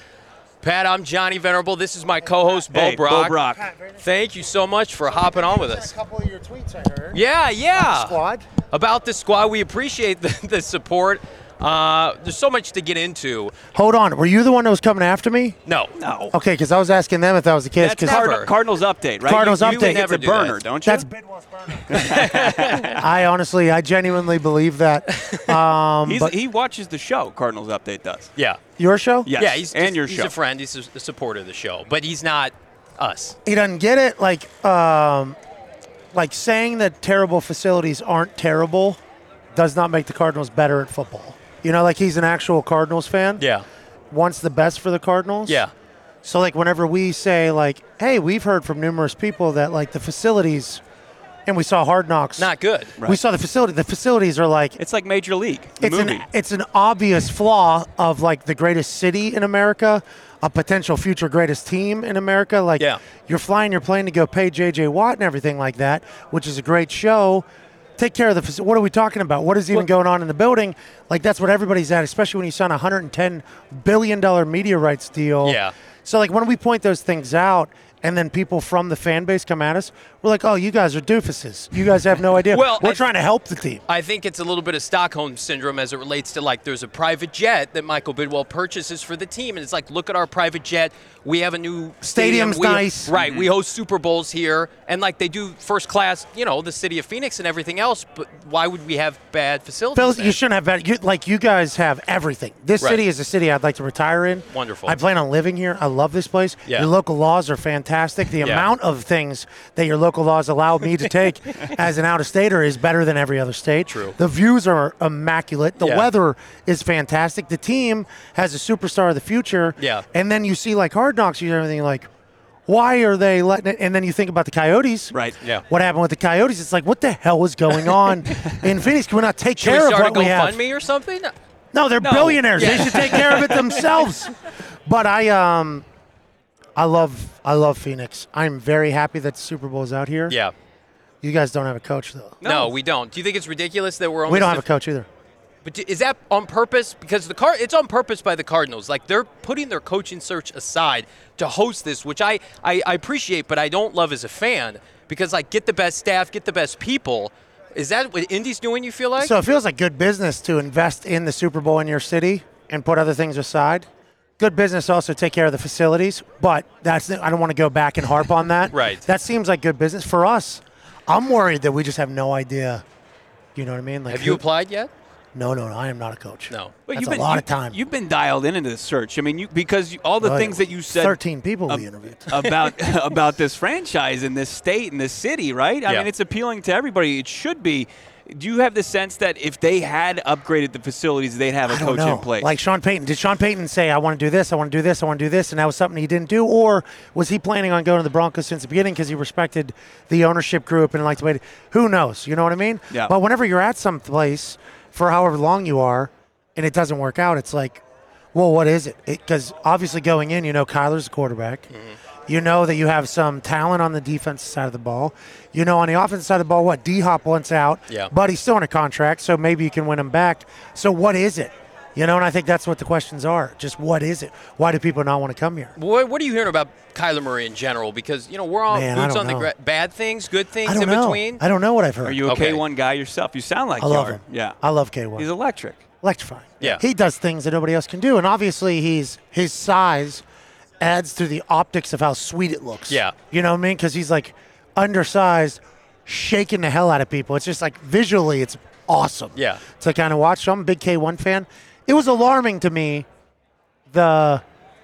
Pat, I'm Johnny Venerable. This is my co-host, Bo Hey, Bo Brock. Brock. Thank you so much for hopping on with us. A couple of your tweets I heard. Yeah, yeah. Squad. About the squad, we appreciate the, the support. Uh, there's so much to get into. Hold on. Were you the one that was coming after me? No. No. Okay, because I was asking them if that was the case. That's 'cause never- Card- Cardinals update, right? Cardinals you, you update. It's Never a do burner, that. don't you? that's Bidwill's burner. I honestly, I genuinely believe that. Um, He's, but he watches the show. Cardinals update does. Yeah. your show? Yes. Yeah, he's and just- your he's show. a friend. He's a, a supporter of the show, but he's not us. He doesn't get it. Like, um, like saying that terrible facilities aren't terrible does not make the Cardinals better at football. You know, like he's an actual Cardinals fan. Yeah. Wants the best for the Cardinals. Yeah. So like whenever we say like, hey, we've heard from numerous people that like the facilities, and we saw Hard Knocks. Not good. Right. We saw the facility. The facilities are like It's like Major League. It's movie. an it's an obvious flaw of like the greatest city in America, a potential future greatest team in America. Like Yeah. you're flying your plane to go pay J.J. Watt and everything like that, which is a great show. Take care of the. What are we talking about? What is even going on in the building? Like that's what everybody's at, especially when you sign a 110 billion dollar media rights deal. Yeah. So like when we point those things out. And then people from the fan base come at us. We're like, "Oh, you guys are doofuses. You guys have no idea. Well, we're I- trying to help the team." I think it's a little bit of Stockholm syndrome as it relates to like there's a private jet that Michael Bidwill purchases for the team, and it's like, look at our private jet. We have a new stadium. Stadium's We- nice. right? We mm-hmm. host Super Bowls here, and like they do first class, you know, the city of Phoenix and everything else. But why would we have bad facilities? Phil, you shouldn't have bad. You, like you guys have everything. This Right. city is a city I'd like to retire in. Wonderful. I plan on living here. I love this place. Yeah. Your local laws are fantastic. The Yeah. amount of things that your local laws allow me to take as an out-of-stater is better than every other state. True. The views are immaculate. The Yeah. weather is fantastic. The team has a superstar of the future. Yeah. And then you see like Hard Knocks, you everything like. Why are they letting it? And then you think about the Coyotes. Right. Yeah. What happened with the Coyotes? It's like, what the hell is going on in Phoenix? Can we not take Should care of what we have? GoFundMe or something? No, they're billionaires. They should take care of it themselves. But I um I love I love Phoenix. I'm very happy that the Super Bowl is out here. Yeah. You guys don't have a coach though. No. we don't. Do you think it's ridiculous that we're almost We don't have a coach either. But is that on purpose? Because the car, it's on purpose by the Cardinals. Like they're putting their coaching search aside to host this, which I, I, I appreciate, but I don't love as a fan because like get the best staff, get the best people. Is that what Indy's doing? You feel like? So it feels like good business to invest in the Super Bowl in your city and put other things aside. Good business also take care of the facilities, but that's I don't want to go back and harp on that. Right. That seems like good business for us. I'm worried that we just have no idea. You know what I mean? Like Have you who- applied yet? No, no, no. I am not a coach. No. But That's you've a been, lot you- of time. You've been dialed in into this search. I mean, you because you, all the Oh, yeah. things that you said 13 people ab- we interviewed. about about this franchise in this state in this city, right? I Yeah. mean, it's appealing to everybody. It should be. Do you have the sense that if they had upgraded the facilities, they'd have a coach know. in place? Like Sean Payton. Did Sean Payton say, I want to do this, I want to do this, I want to do this, and that was something he didn't do? Or was he planning on going to the Broncos since the beginning because he respected the ownership group and liked the way to, Who knows? You know what I mean? Yeah. But whenever you're at some place for however long you are and it doesn't work out, it's like, well, what is it? Because obviously going in, you know Kyler's the quarterback. Mm-hmm. You know that you have some talent on the defensive side of the ball. You know on the offensive side of the ball, what? D Hop wants out, Yeah. but he's still on a contract, so maybe you can win him back. So what is it? You know, and I think that's what the questions are. Just what is it? Why do people not want to come here? What, what are you hearing about Kyler Murray in general? Because you know we're all Man, I boots don't on the know. gra- bad things, good things I don't in know. between. I don't know what I've heard. Are you a Okay. K1 guy yourself? You sound like I you love are. him. Yeah. I love K1. He's electric. electrifying. Yeah. He does things that nobody else can do, and obviously he's his size adds to the optics of how sweet it looks. Yeah. You know what I mean? Because he's like undersized, shaking the hell out of people. It's just like visually, it's awesome. Yeah. To kind of watch. So I'm a big K1 fan. It was alarming to me, the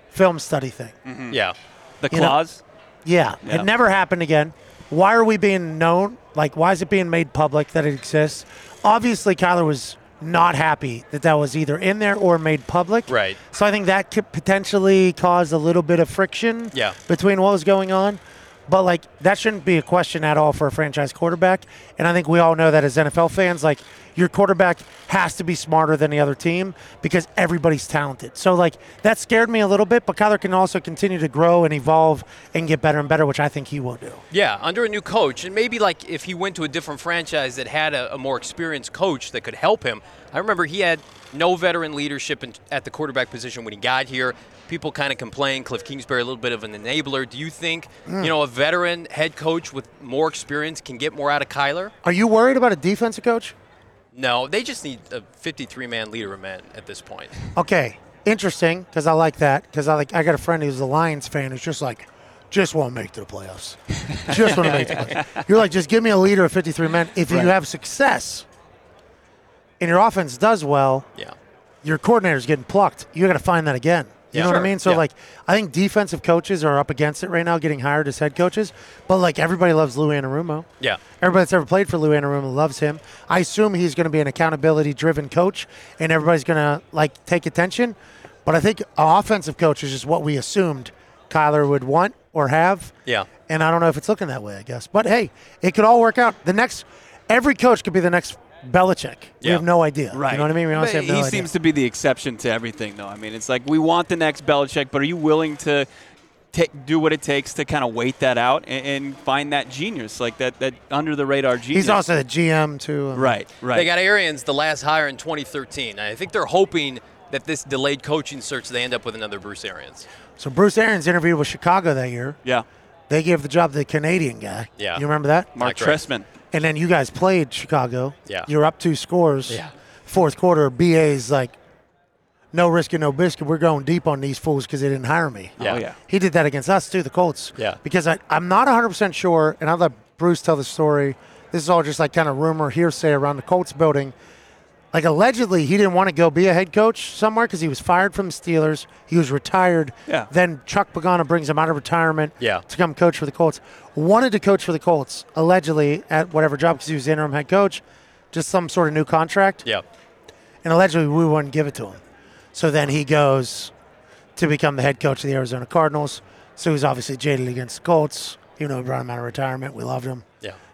film study thing. Mm-hmm. Yeah. The You know- clause. Yeah, Yeah. it never happened again. Why are we being known? Like, why is it being made public that it exists? Obviously, Kyler was not happy that that was either in there or made public. Right. So I think that could potentially cause a little bit of friction Yeah. between what was going on. But like that shouldn't be a question at all for a franchise quarterback. And I think we all know that as NFL fans, like your quarterback has to be smarter than the other team because everybody's talented. So like that scared me a little bit, but Kyler can also continue to grow and evolve and get better and better, which I think he will do. Yeah, under a new coach, and maybe like if he went to a different franchise that had a, a more experienced coach that could help him. I remember he had no veteran leadership in, at the quarterback position when he got here. People kind of complain Cliff Kingsbury a little bit of an enabler. Do you think Mm. you know a veteran head coach with more experience can get more out of Kyler? Are you worried about a defensive coach? No, they just need a 53-man leader of men at this point. Okay, interesting because I like that because I like I got a friend who's a Lions fan who's just like, just want to make to the playoffs, just want to make the playoffs. You're like, just give me a leader of 53 men. If you have success and your offense does well, Yeah. your coordinator's getting plucked. You got to find that again. You Yeah. know what I mean? So Yeah. like, I think defensive coaches are up against it right now, getting hired as head coaches. But like, everybody loves Lou Anarumo. Yeah. Everybody that's ever played for Lou Anarumo loves him. I assume he's going to be an accountability-driven coach, and everybody's going to like take attention. But I think an offensive coach is just what we assumed Kyler would want or have. Yeah. And I don't know if it's looking that way. I guess, but hey, it could all work out. The next, every coach could be the next Belichick. We Yeah. have no idea. Right. You know what I mean? We honestly But have no he idea. seems to be the exception to everything, though. I mean, it's like we want the next Belichick, but are you willing to ta do what it takes to kind of wait that out and, and find that genius, like that, that under the radar genius? He's also the GM too. right, right. They got Arians, the last hire in 2013. I think they're hoping that this delayed coaching search, they end up with another Bruce Arians. So Bruce Arians interviewed with Chicago that year. yeah, They gave the job to the Canadian guy. Yeah. You remember that? Mark Not correct. Trestman. And then you guys played Chicago. Yeah. You're up two scores. Yeah. Fourth quarter, BA's like, no risk and no biscuit. We're going deep on these fools because they didn't hire me. Yeah. Oh yeah. He did that against us too, the Colts. Yeah. Because I, I'm not 100% sure, and I'll let Bruce tell the story. This is all just like kind of rumor, hearsay around the Colts building. Like allegedly, he didn't want to go be a head coach somewhere because he was fired from the Steelers. He was retired. Yeah. Then Chuck Pagano brings him out of retirement Yeah. to come coach for the Colts. Wanted to coach for the Colts, allegedly at whatever job because he was interim head coach, just some sort of new contract Yeah. and allegedly we wouldn't give it to him. So then he goes to become the head coach of the Arizona Cardinals. So he's obviously jaded against the Colts. You know, we brought him out of retirement. We loved him.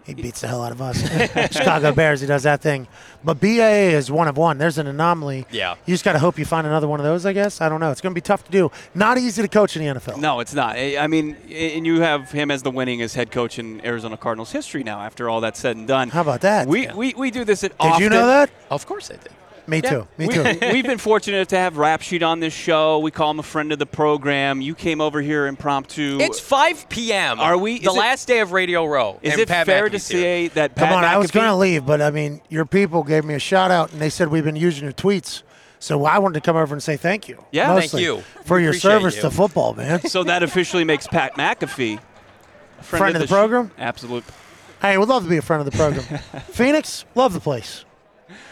Yeah. He beats the hell out of us. Chicago Bears, he does that thing. But BAA is one of one. There's an anomaly. Yeah. You just got to hope you find another one of those, I guess. I don't know. It's going to be tough to do. Not easy to coach in the NFL. No, it's not. I I mean, and you have him as the winningest head coach in Arizona Cardinals history now. After all that's said and done, How about that? We we, we do this at. Did you know that? Of course I did. Me too. Me we, too. We've been fortunate to have Rap Sheet on this show. We call him a friend of the program. You came over here impromptu. It's 5 p.m. Are we- The it- last day of Radio Row. Is it Pat fair to McAfee's here. say that Come Pat on, I was going to leave, but I mean, your people gave me a shout out and they said we've been using your tweets. So I wanted to come over and say thank you. Yeah. Thank you. for your Appreciate service you. to football, man. So that officially makes Pat McAfee a friend, Friend of the sh- program? Absolute. hey, we'd love to be a friend of the program. Phoenix, love the place.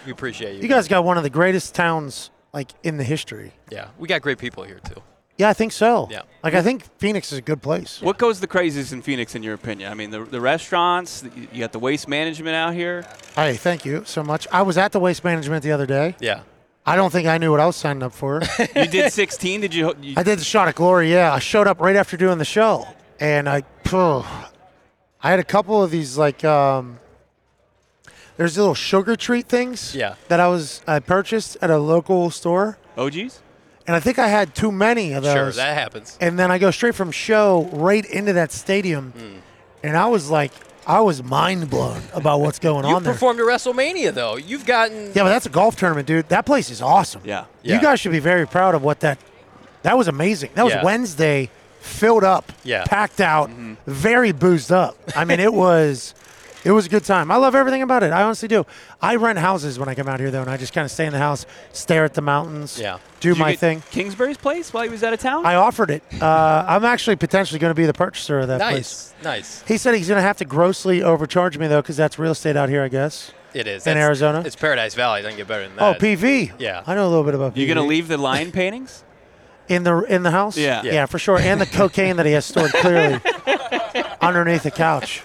We appreciate you. You guys got one of the greatest towns like in the history. Yeah, we got great people here too. Yeah, I think so. Yeah. Like I think Phoenix is a good place. What goes the craziest in Phoenix, in your opinion? I mean, the, the restaurants, the, you got the waste management out here. Hey, thank you so much. I was at the waste management the other day. Yeah. I don't think I knew what I was signing up for. You did 16. Did you? you I did the shot of glory. Yeah, I showed up right after doing the show, and I, phew, I had a couple of these like, um, there's little sugar treat things. Yeah. That I was I purchased at a local store, OGs? and I think I had too many of those. Sure, that happens. and then I go straight from show right into that stadium, Hmm. and I was like, I was mind blown about what's going You on there. You performed at WrestleMania though. You've gotten Yeah, but that's a golf tournament, dude. That place is awesome. Yeah. Yeah. You guys should be very proud of what that. That was amazing. That was Yeah. Wednesday, filled up, Yeah. packed out, Mm-hmm. very boozed up. I mean, it was, it was a good time. I love everything about it. I honestly do. I rent houses when I come out here though, and I just kind of stay in the house, stare at the mountains, Yeah. do Did my get thing. Kingsbury's place while he was out of town? I offered it. Uh, I'm actually potentially going to be the purchaser of that place. nice, nice. He said he's going to have to grossly overcharge me though, because that's real estate out here, I guess. It is In That's- Arizona? It's Paradise Valley. It doesn't get better than that. Oh. PV. Yeah. I know a little bit about. you PV. gonna leave the lion paintings? in the in the house? Yeah. yeah, Yeah. for sure. And the cocaine that he has stored clearly underneath the couch.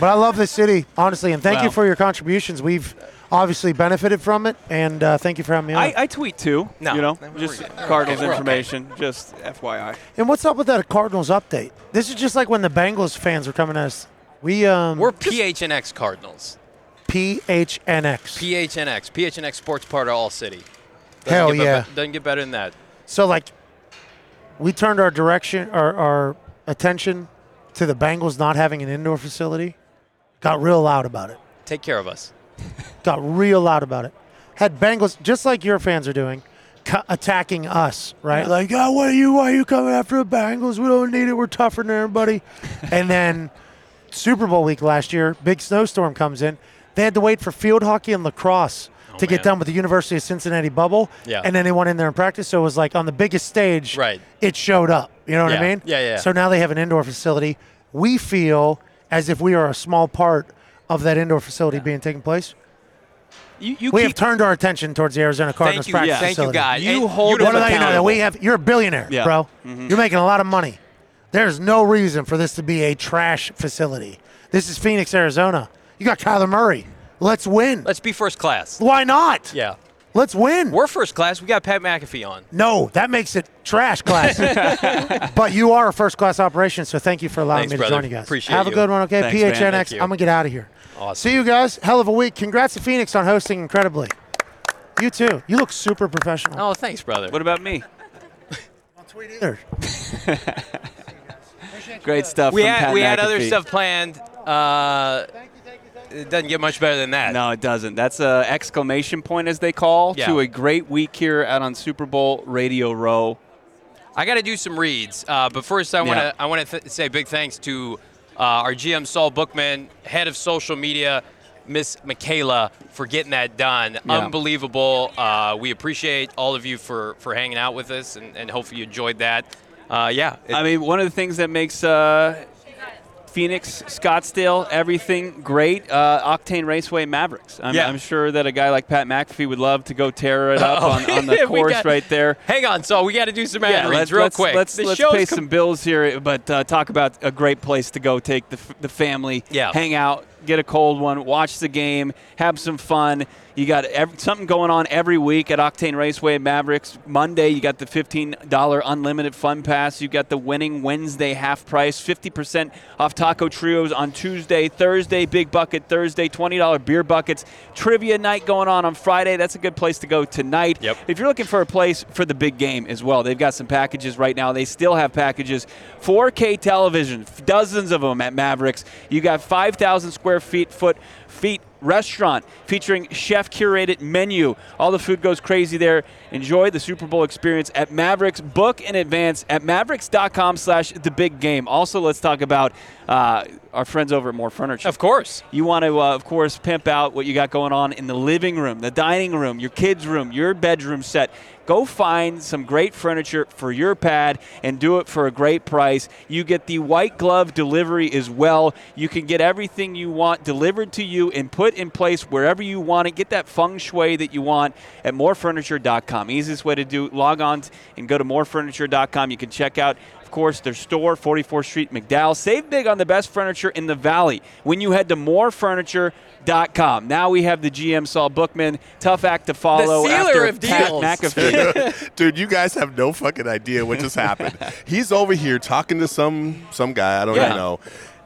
But I love this city, honestly, and thank you for your contributions. We've obviously benefited from it, and uh, thank you for having me on. I, I tweet too. No. You know, just good. Cardinals We're okay. information. Just FYI. and what's up with that Cardinals update? This is just like when the Bengals fans were coming at us. We um We're PHNX Cardinals. PHNX. PHNX. PHNX Sports part of All City. Doesn't Hell get be- yeah. doesn't get better than that. so like, we turned our direction, our, our attention to the Bengals not having an indoor facility. Got real loud about it. Take care of us. got real loud about it. Had Bengals, just like your fans are doing, cu- attacking us, right? Like, oh, what are you? Why are you coming after the Bengals? We don't need it. We're tougher than everybody. and then Super Bowl week last year, big snowstorm comes in. They had to wait for field hockey and lacrosse oh, to get done with the University of Cincinnati bubble. Yeah. And then they went in there and practiced. So it was like on the biggest stage, Right. it showed up. You know what I mean? Yeah, yeah. So now they have an indoor facility. We feel as if we are a small part of that indoor facility being taken place. You, you We keep have turned our attention towards the Arizona Cardinals Thank you. practice Yeah. Thank you, facility. God. You And hold you What know do the they know that accountable. we have? You're a billionaire, Yeah. bro. Mm-hmm. You're making a lot of money. There's no reason for this to be a trash facility. This is Phoenix, Arizona. You got Kyler Murray. Let's win. Let's be first class. Why not? Yeah. Let's win. We're first class. We got Pat McAfee on. no, that makes it trash class. but you are a first class operation, so thank you for allowing Thanks, me to brother. join you guys. Appreciate Have a good one, okay? Thanks, man. PHNX. Thank you. I'm gonna get out of here. Awesome. See you guys. Hell of a week. Congrats to Phoenix on hosting incredibly. You too. You look super professional. Oh, thanks, brother. What about me? tweet either. Great stuff. we from had Pat we had other stuff planned. Uh, it doesn't get much better than that. No, it doesn't. That's a exclamation point, as they call, Yeah. to a great week here out on Super Bowl Radio Row. I got to do some reads, uh, but first I want to Yeah. I want to th- say big thanks to uh, our GM Saul Bookman, head of social media, Miss Michaela, for getting that done. Yeah. Unbelievable. Uh, we appreciate all of you for for hanging out with us, and, and hopefully you enjoyed that. Uh, yeah, it- I mean, one of the things that makes uh, Phoenix, Scottsdale, everything great. Uh, Octane Raceway Mavericks. I'm, Yeah. I'm sure that a guy like Pat McAfee would love to go tear it up Oh, on, on the course got- right there. hang on, Saul. We got to do some ad reads let's, real let's, quick. Let's, let's pay com- some bills here, but uh, talk about a great place to go take the, f- the family, Yeah. hang out, get a cold one, watch the game, have some fun. You got ev- something going on every week at Octane Raceway Mavericks. Monday, you got the $15 unlimited fun pass. You got the winning Wednesday half price, 50% off taco trios on Tuesday, Thursday, big bucket Thursday, $20 beer buckets. Trivia night going on on Friday. That's a good place to go tonight. Yep. If you're looking for a place for the big game as well, they've got some packages right now. They still have packages. 4K television, dozens of them at Mavericks. You got 5,000 square feet foot feet restaurant featuring chef curated menu. All the food goes crazy there. Enjoy the Super Bowl experience at Mavericks. Book in advance at mavericks.com slash the big game. Also, let's talk about uh, our friends over at More Furniture. Of course. You want to, uh, of course, pimp out what you got going on in the living room, the dining room, your kids' room, your bedroom set. Go find some great furniture for your pad and do it for a great price. You get the white glove delivery as well. You can get everything you want delivered to you and put in place wherever you want it. Get that feng shui that you want at morefurniture.com. Easiest way to do log on and go to morefurniture.com. You can check out course, their store, 44th Street, McDowell. Save big on the best furniture in the valley when you head to morefurniture.com. Now we have the GM Saul Bookman. Tough act to follow The sealer after of Pat deals. McAfee. Dude, you guys have no fucking idea what just happened. He's over here talking to some some guy I don't Yeah. even know,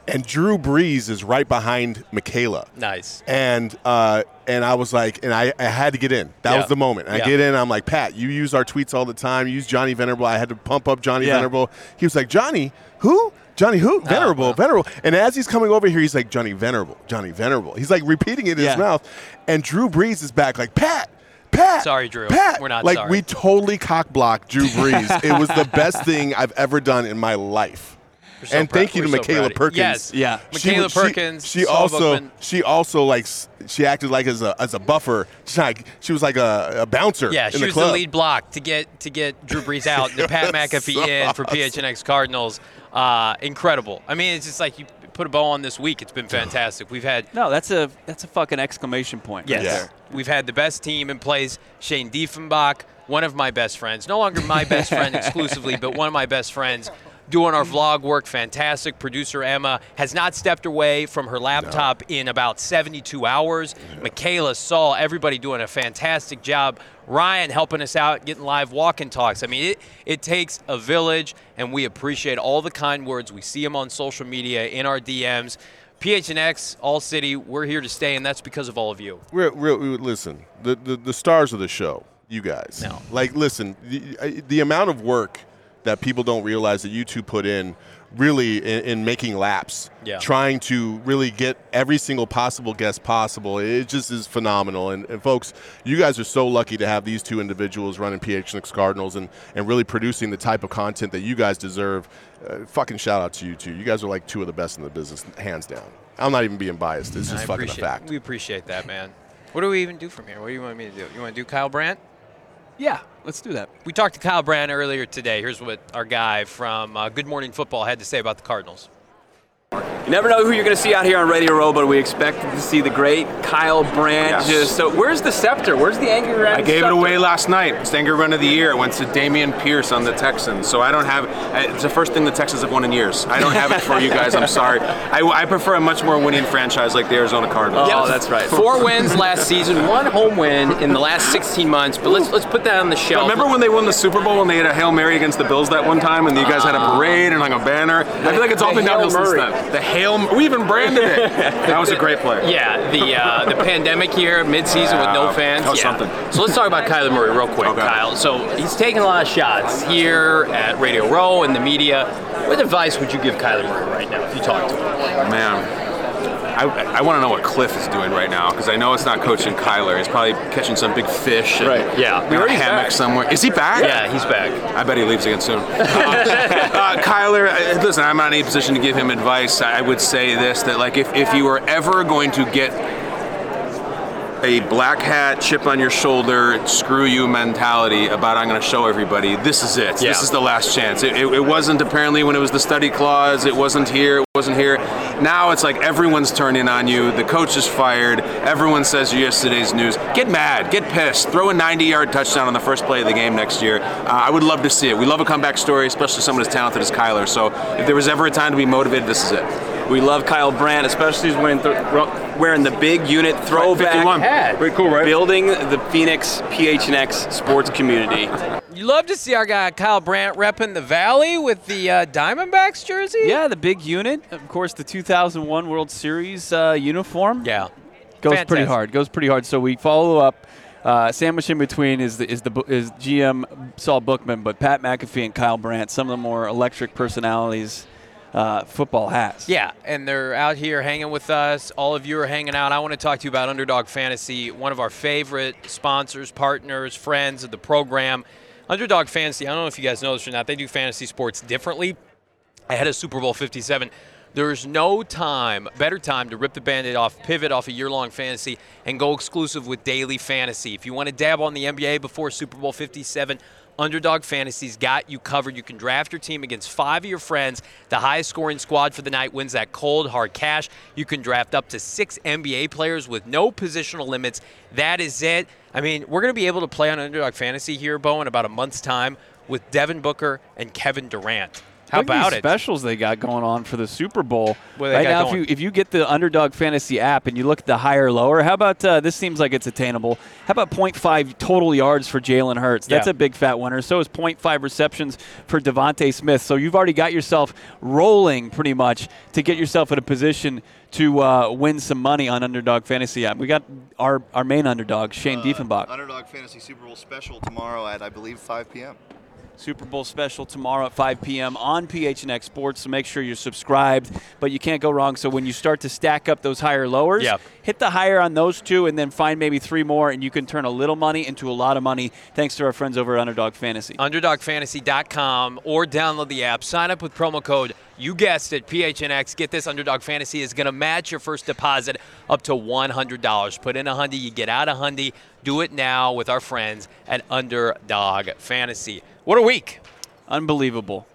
and Drew Brees is right behind Michaela. Nice. And uh, and I was like, and I, I had to get in. That Yeah. was the moment. I Yeah. get in. I'm like, Pat, you use our tweets all the time. You use Johnny Venerable. I had to pump up Johnny Yeah. Venerable. He was like, Johnny, who? Johnny who? Venerable, wow. Venerable. And as he's coming over here, he's like, Johnny Venerable, Johnny Venerable. He's like repeating it in his mouth. And Drew Brees is back, like, Pat, Pat. Sorry, Drew. Pat. We're not like, sorry. we totally cock blocked Drew Brees. it was the best thing I've ever done in my life. So and thank you to we're so Michaela proud of you. Perkins. Yes. Yeah. She Michaela she- Perkins, She, Saul also Bookman. she also like she acted like as a as a buffer. She, like, she was like a, a bouncer. Yeah, in she the was club. the lead block to get to get Drew Brees out, and Pat McAfee so in for PHNX Cardinals. Uh, incredible. I mean, it's just like you put a bow on this week. It's been fantastic. We've had no, that's a that's a fucking exclamation point. Yes. right there. We've had the best team in place. Shane Diefenbach, one of my best friends, no longer my best friend exclusively, but one of my best friends, doing our vlog work. Fantastic. Producer Emma has not stepped away from her laptop in about 72 hours. Michaela Saul, everybody doing a fantastic job. Ryan helping us out, getting live walk and talks. I mean, it, it takes a village, and we appreciate all the kind words. We see them on social media, in our DMs. PHNX, All City, we're here to stay, and that's because of all of you. We're, we're, we- listen, the, the the stars of the show, you guys. No. Like, listen, the, the amount of work that people don't realize that you two put in, really, in, in making laps, Yeah. trying to really get every single possible guest possible. It just is phenomenal. And, and folks, you guys are so lucky to have these two individuals running PHNX Cardinals and, and really producing the type of content that you guys deserve. Uh, fucking shout out to you two. You guys are like two of the best in the business, hands down. I'm not even being biased. It's just I fucking a fact. We appreciate that, man. What do we even do from here? What do you want me to do? You want to do Kyle Brandt? Yeah, let's do that. We talked to Kyle Brandt earlier today. Here's what our guy from uh, Good Morning Football had to say about the Cardinals. You never know who you're going to see out here on Radio Row, but we expect to see the great Kyle Brandt. Yes. So, where's the scepter? Where's the angry Run? I gave it away last night. It's the Anger Run of the Year. It went to Dameon Pierce on the Texans. So I don't have. It's the first thing the Texans have won in years. I don't have it for you guys. I'm sorry. I, I prefer a much more winning franchise like the Arizona Cardinals. Oh, that's right. Four wins last season, one home win in the last 16 months. But let's let's put that on the shelf. Remember when they won the Super Bowl when they had a Hail Mary against the Bills that one time and you guys had a parade and like a banner? I feel like it's all been downhill since then. The Hail We even branded it. That was a great play. Yeah, the uh, the pandemic year, midseason with no fans. that was yeah. something. So let's talk about Kyler Murray real quick, Okay. Kyle. So he's taking a lot of shots here at Radio Row and the media. What advice would you give Kyler Murray right now if you talk to him? Man, I, I want to know what Kliff is doing right now because I know it's not coaching Kyler. He's probably catching some big fish. and Right, yeah. in a Already hammock back. somewhere. Is he back? Yeah, he's back. I bet he leaves again soon. Uh, uh, Kyler, uh, listen, I'm not in any position to give him advice. I would say this that like if, if you are ever going to get a black hat, chip on your shoulder, screw you mentality about I'm going to show everybody. This is it. Yeah. This is the last chance. It, it, it wasn't apparently when it was the study clause. It wasn't here. It wasn't here. Now it's like everyone's turning on you. The coach is fired. Everyone says yesterday's news. Get mad. Get pissed. Throw a 90-yard touchdown on the first play of the game next year. Uh, I would love to see it. We love a comeback story, especially someone as talented as Kyler. So if there was ever a time to be motivated, this is it. We love Kyle Brandt, especially he's wearing, th- wearing the big unit throwback 51. hat. Pretty cool, right? Building the Phoenix PHNX sports community. You love to see our guy Kyle Brandt repping the Valley with the uh, Diamondbacks jersey. Yeah, the big unit. Of course, the 2001 World Series uh, uniform. Yeah. goes pretty hard. Goes pretty hard. So we follow up. Uh, sandwiched in between is the is the is GM Saul Bookman, but Pat McAfee and Kyle Brandt, some of the more electric personalities uh, football has. Yeah, and they're out here hanging with us. All of you are hanging out. I want to talk to you about Underdog Fantasy, one of our favorite sponsors, partners, friends of the program. Underdog Fantasy, I don't know if you guys know this or not, they do fantasy sports differently. Ahead of Super Bowl 57, there's no time, better time to rip the band-aid off, pivot off a year-long fantasy, and go exclusive with daily fantasy. If you want to dab on the NBA before Super Bowl 57, Underdog Fantasy's got you covered. You can draft your team against five of your friends. The highest scoring squad for the night wins that cold, hard cash. You can draft up to six NBA players with no positional limits. That is it. I mean, we're going to be able to play on Underdog Fantasy here, Bo, in about a month's time with Devin Booker and Kevin Durant. How Look about these it? specials they got going on for the Super Bowl What right now? going? If you if you get the Underdog Fantasy app and you look at the higher lower, how about uh, this? Seems like it's attainable. How about 0.5 total yards for Jalen Hurts? That's Yeah. a big fat winner. So is 0.5 receptions for DeVonta Smith. So you've already got yourself rolling pretty much to get yourself in a position to uh, win some money on Underdog Fantasy app. We got our our main underdog Shane Diefenbach. Underdog Fantasy Super Bowl special tomorrow at I believe 5 p.m. Super Bowl special tomorrow at 5 p.m. on PHNX Sports. So make sure you're subscribed. But you can't go wrong. So when you start to stack up those higher lowers, hit the higher on those two, and then find maybe three more, and you can turn a little money into a lot of money. Thanks to our friends over at Underdog Fantasy. UnderdogFantasy.com or download the app. Sign up with promo code, you guessed it, PHNX. Get this Underdog Fantasy is going to match your first deposit up to $100. Put in a hundy, you get out a hundy. Do it now with our friends at Underdog Fantasy. What a week! Unbelievable.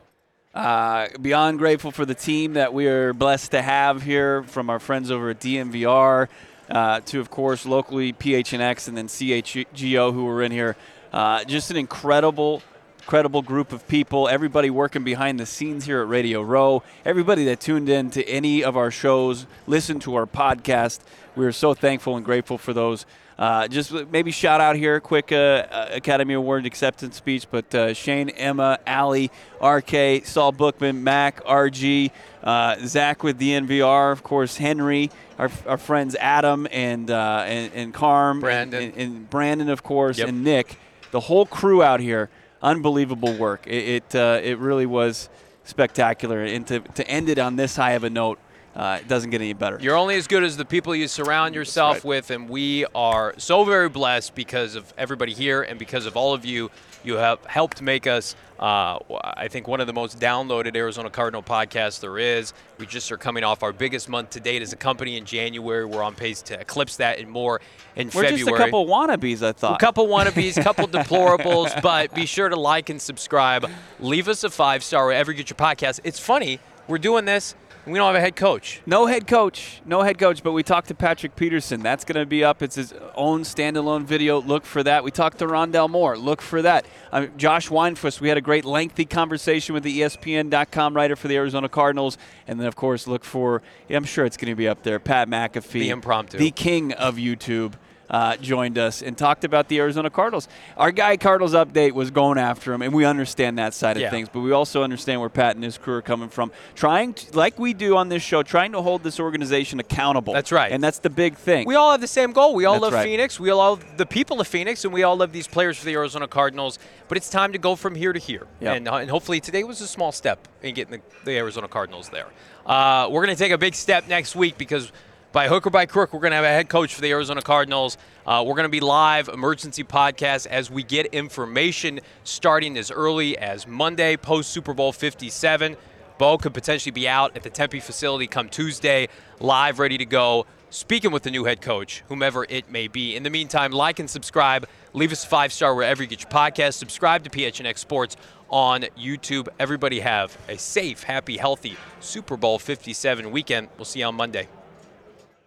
Uh, beyond grateful for the team that we are blessed to have here from our friends over at DNVR uh, to, of course, locally PHNX and then CHGO who were in here. Uh, just an incredible, incredible group of people. Everybody working behind the scenes here at Radio Row. Everybody that tuned in to any of our shows, listened to our podcast. We are so thankful and grateful for those. Uh, just maybe shout out here, quick uh, uh, Academy Award acceptance speech. But uh, Shane, Emma, Ali, RK, Saul Bookman, Mac, RG, uh, Zach with DNVR, of course, Henry, our, our friends Adam and uh, and, and Carm, Brandon. and, and Brandon, of course, Yep. and Nick. The whole crew out here, unbelievable work. It it, uh, it really was spectacular, and to, to end it on this high of a note, uh, it doesn't get any better. You're only as good as the people you surround yourself right. with, and we are so very blessed because of everybody here and because of all of you. You have helped make us, uh, I think, one of the most downloaded Arizona Cardinal podcasts there is. We just are coming off our biggest month to date as a company in January. We're on pace to eclipse that and more in We're February. just a couple wannabes, I thought. A couple wannabes, a couple deplorables, but be sure to like and subscribe. Leave us a five star wherever you get your podcast. It's funny, we're doing this, we don't have a head coach. No head coach, no head coach, but we talked to Patrick Peterson. That's going to be up. It's his own standalone video. Look for that. We talked to Rondale Moore. Look for that. Um, Josh Weinfuss, we had a great lengthy conversation with the ESPN.com writer for the Arizona Cardinals. And then, of course, look for, yeah, I'm sure it's going to be up there, Pat McAfee. The impromptu. The king of YouTube. Uh, joined us and talked about the Arizona Cardinals. Our guy Cardinals update was going after him, and we understand that side Yeah. of things. But we also understand where Pat and his crew are coming from, trying to, like we do on this show, trying to hold this organization accountable. That's right. and that's the big thing. We all have the same goal. We all That's love right. Phoenix. We all love the people of Phoenix, and we all love these players for the Arizona Cardinals. But it's time to go from here to here. Yep. And, uh, and hopefully today was a small step in getting the, the Arizona Cardinals there. Uh, we're going to take a big step next week because by hook or by crook, we're going to have a head coach for the Arizona Cardinals. Uh, we're going to be live emergency podcast as we get information starting as early as Monday post Super Bowl 57. Bo could potentially be out at the Tempe facility come Tuesday, live, ready to go, speaking with the new head coach, whomever it may be. In the meantime, like and subscribe. Leave us a five star wherever you get your podcast. Subscribe to PHNX Sports on YouTube. Everybody have a safe, happy, healthy Super Bowl 57 weekend. We'll see you on Monday.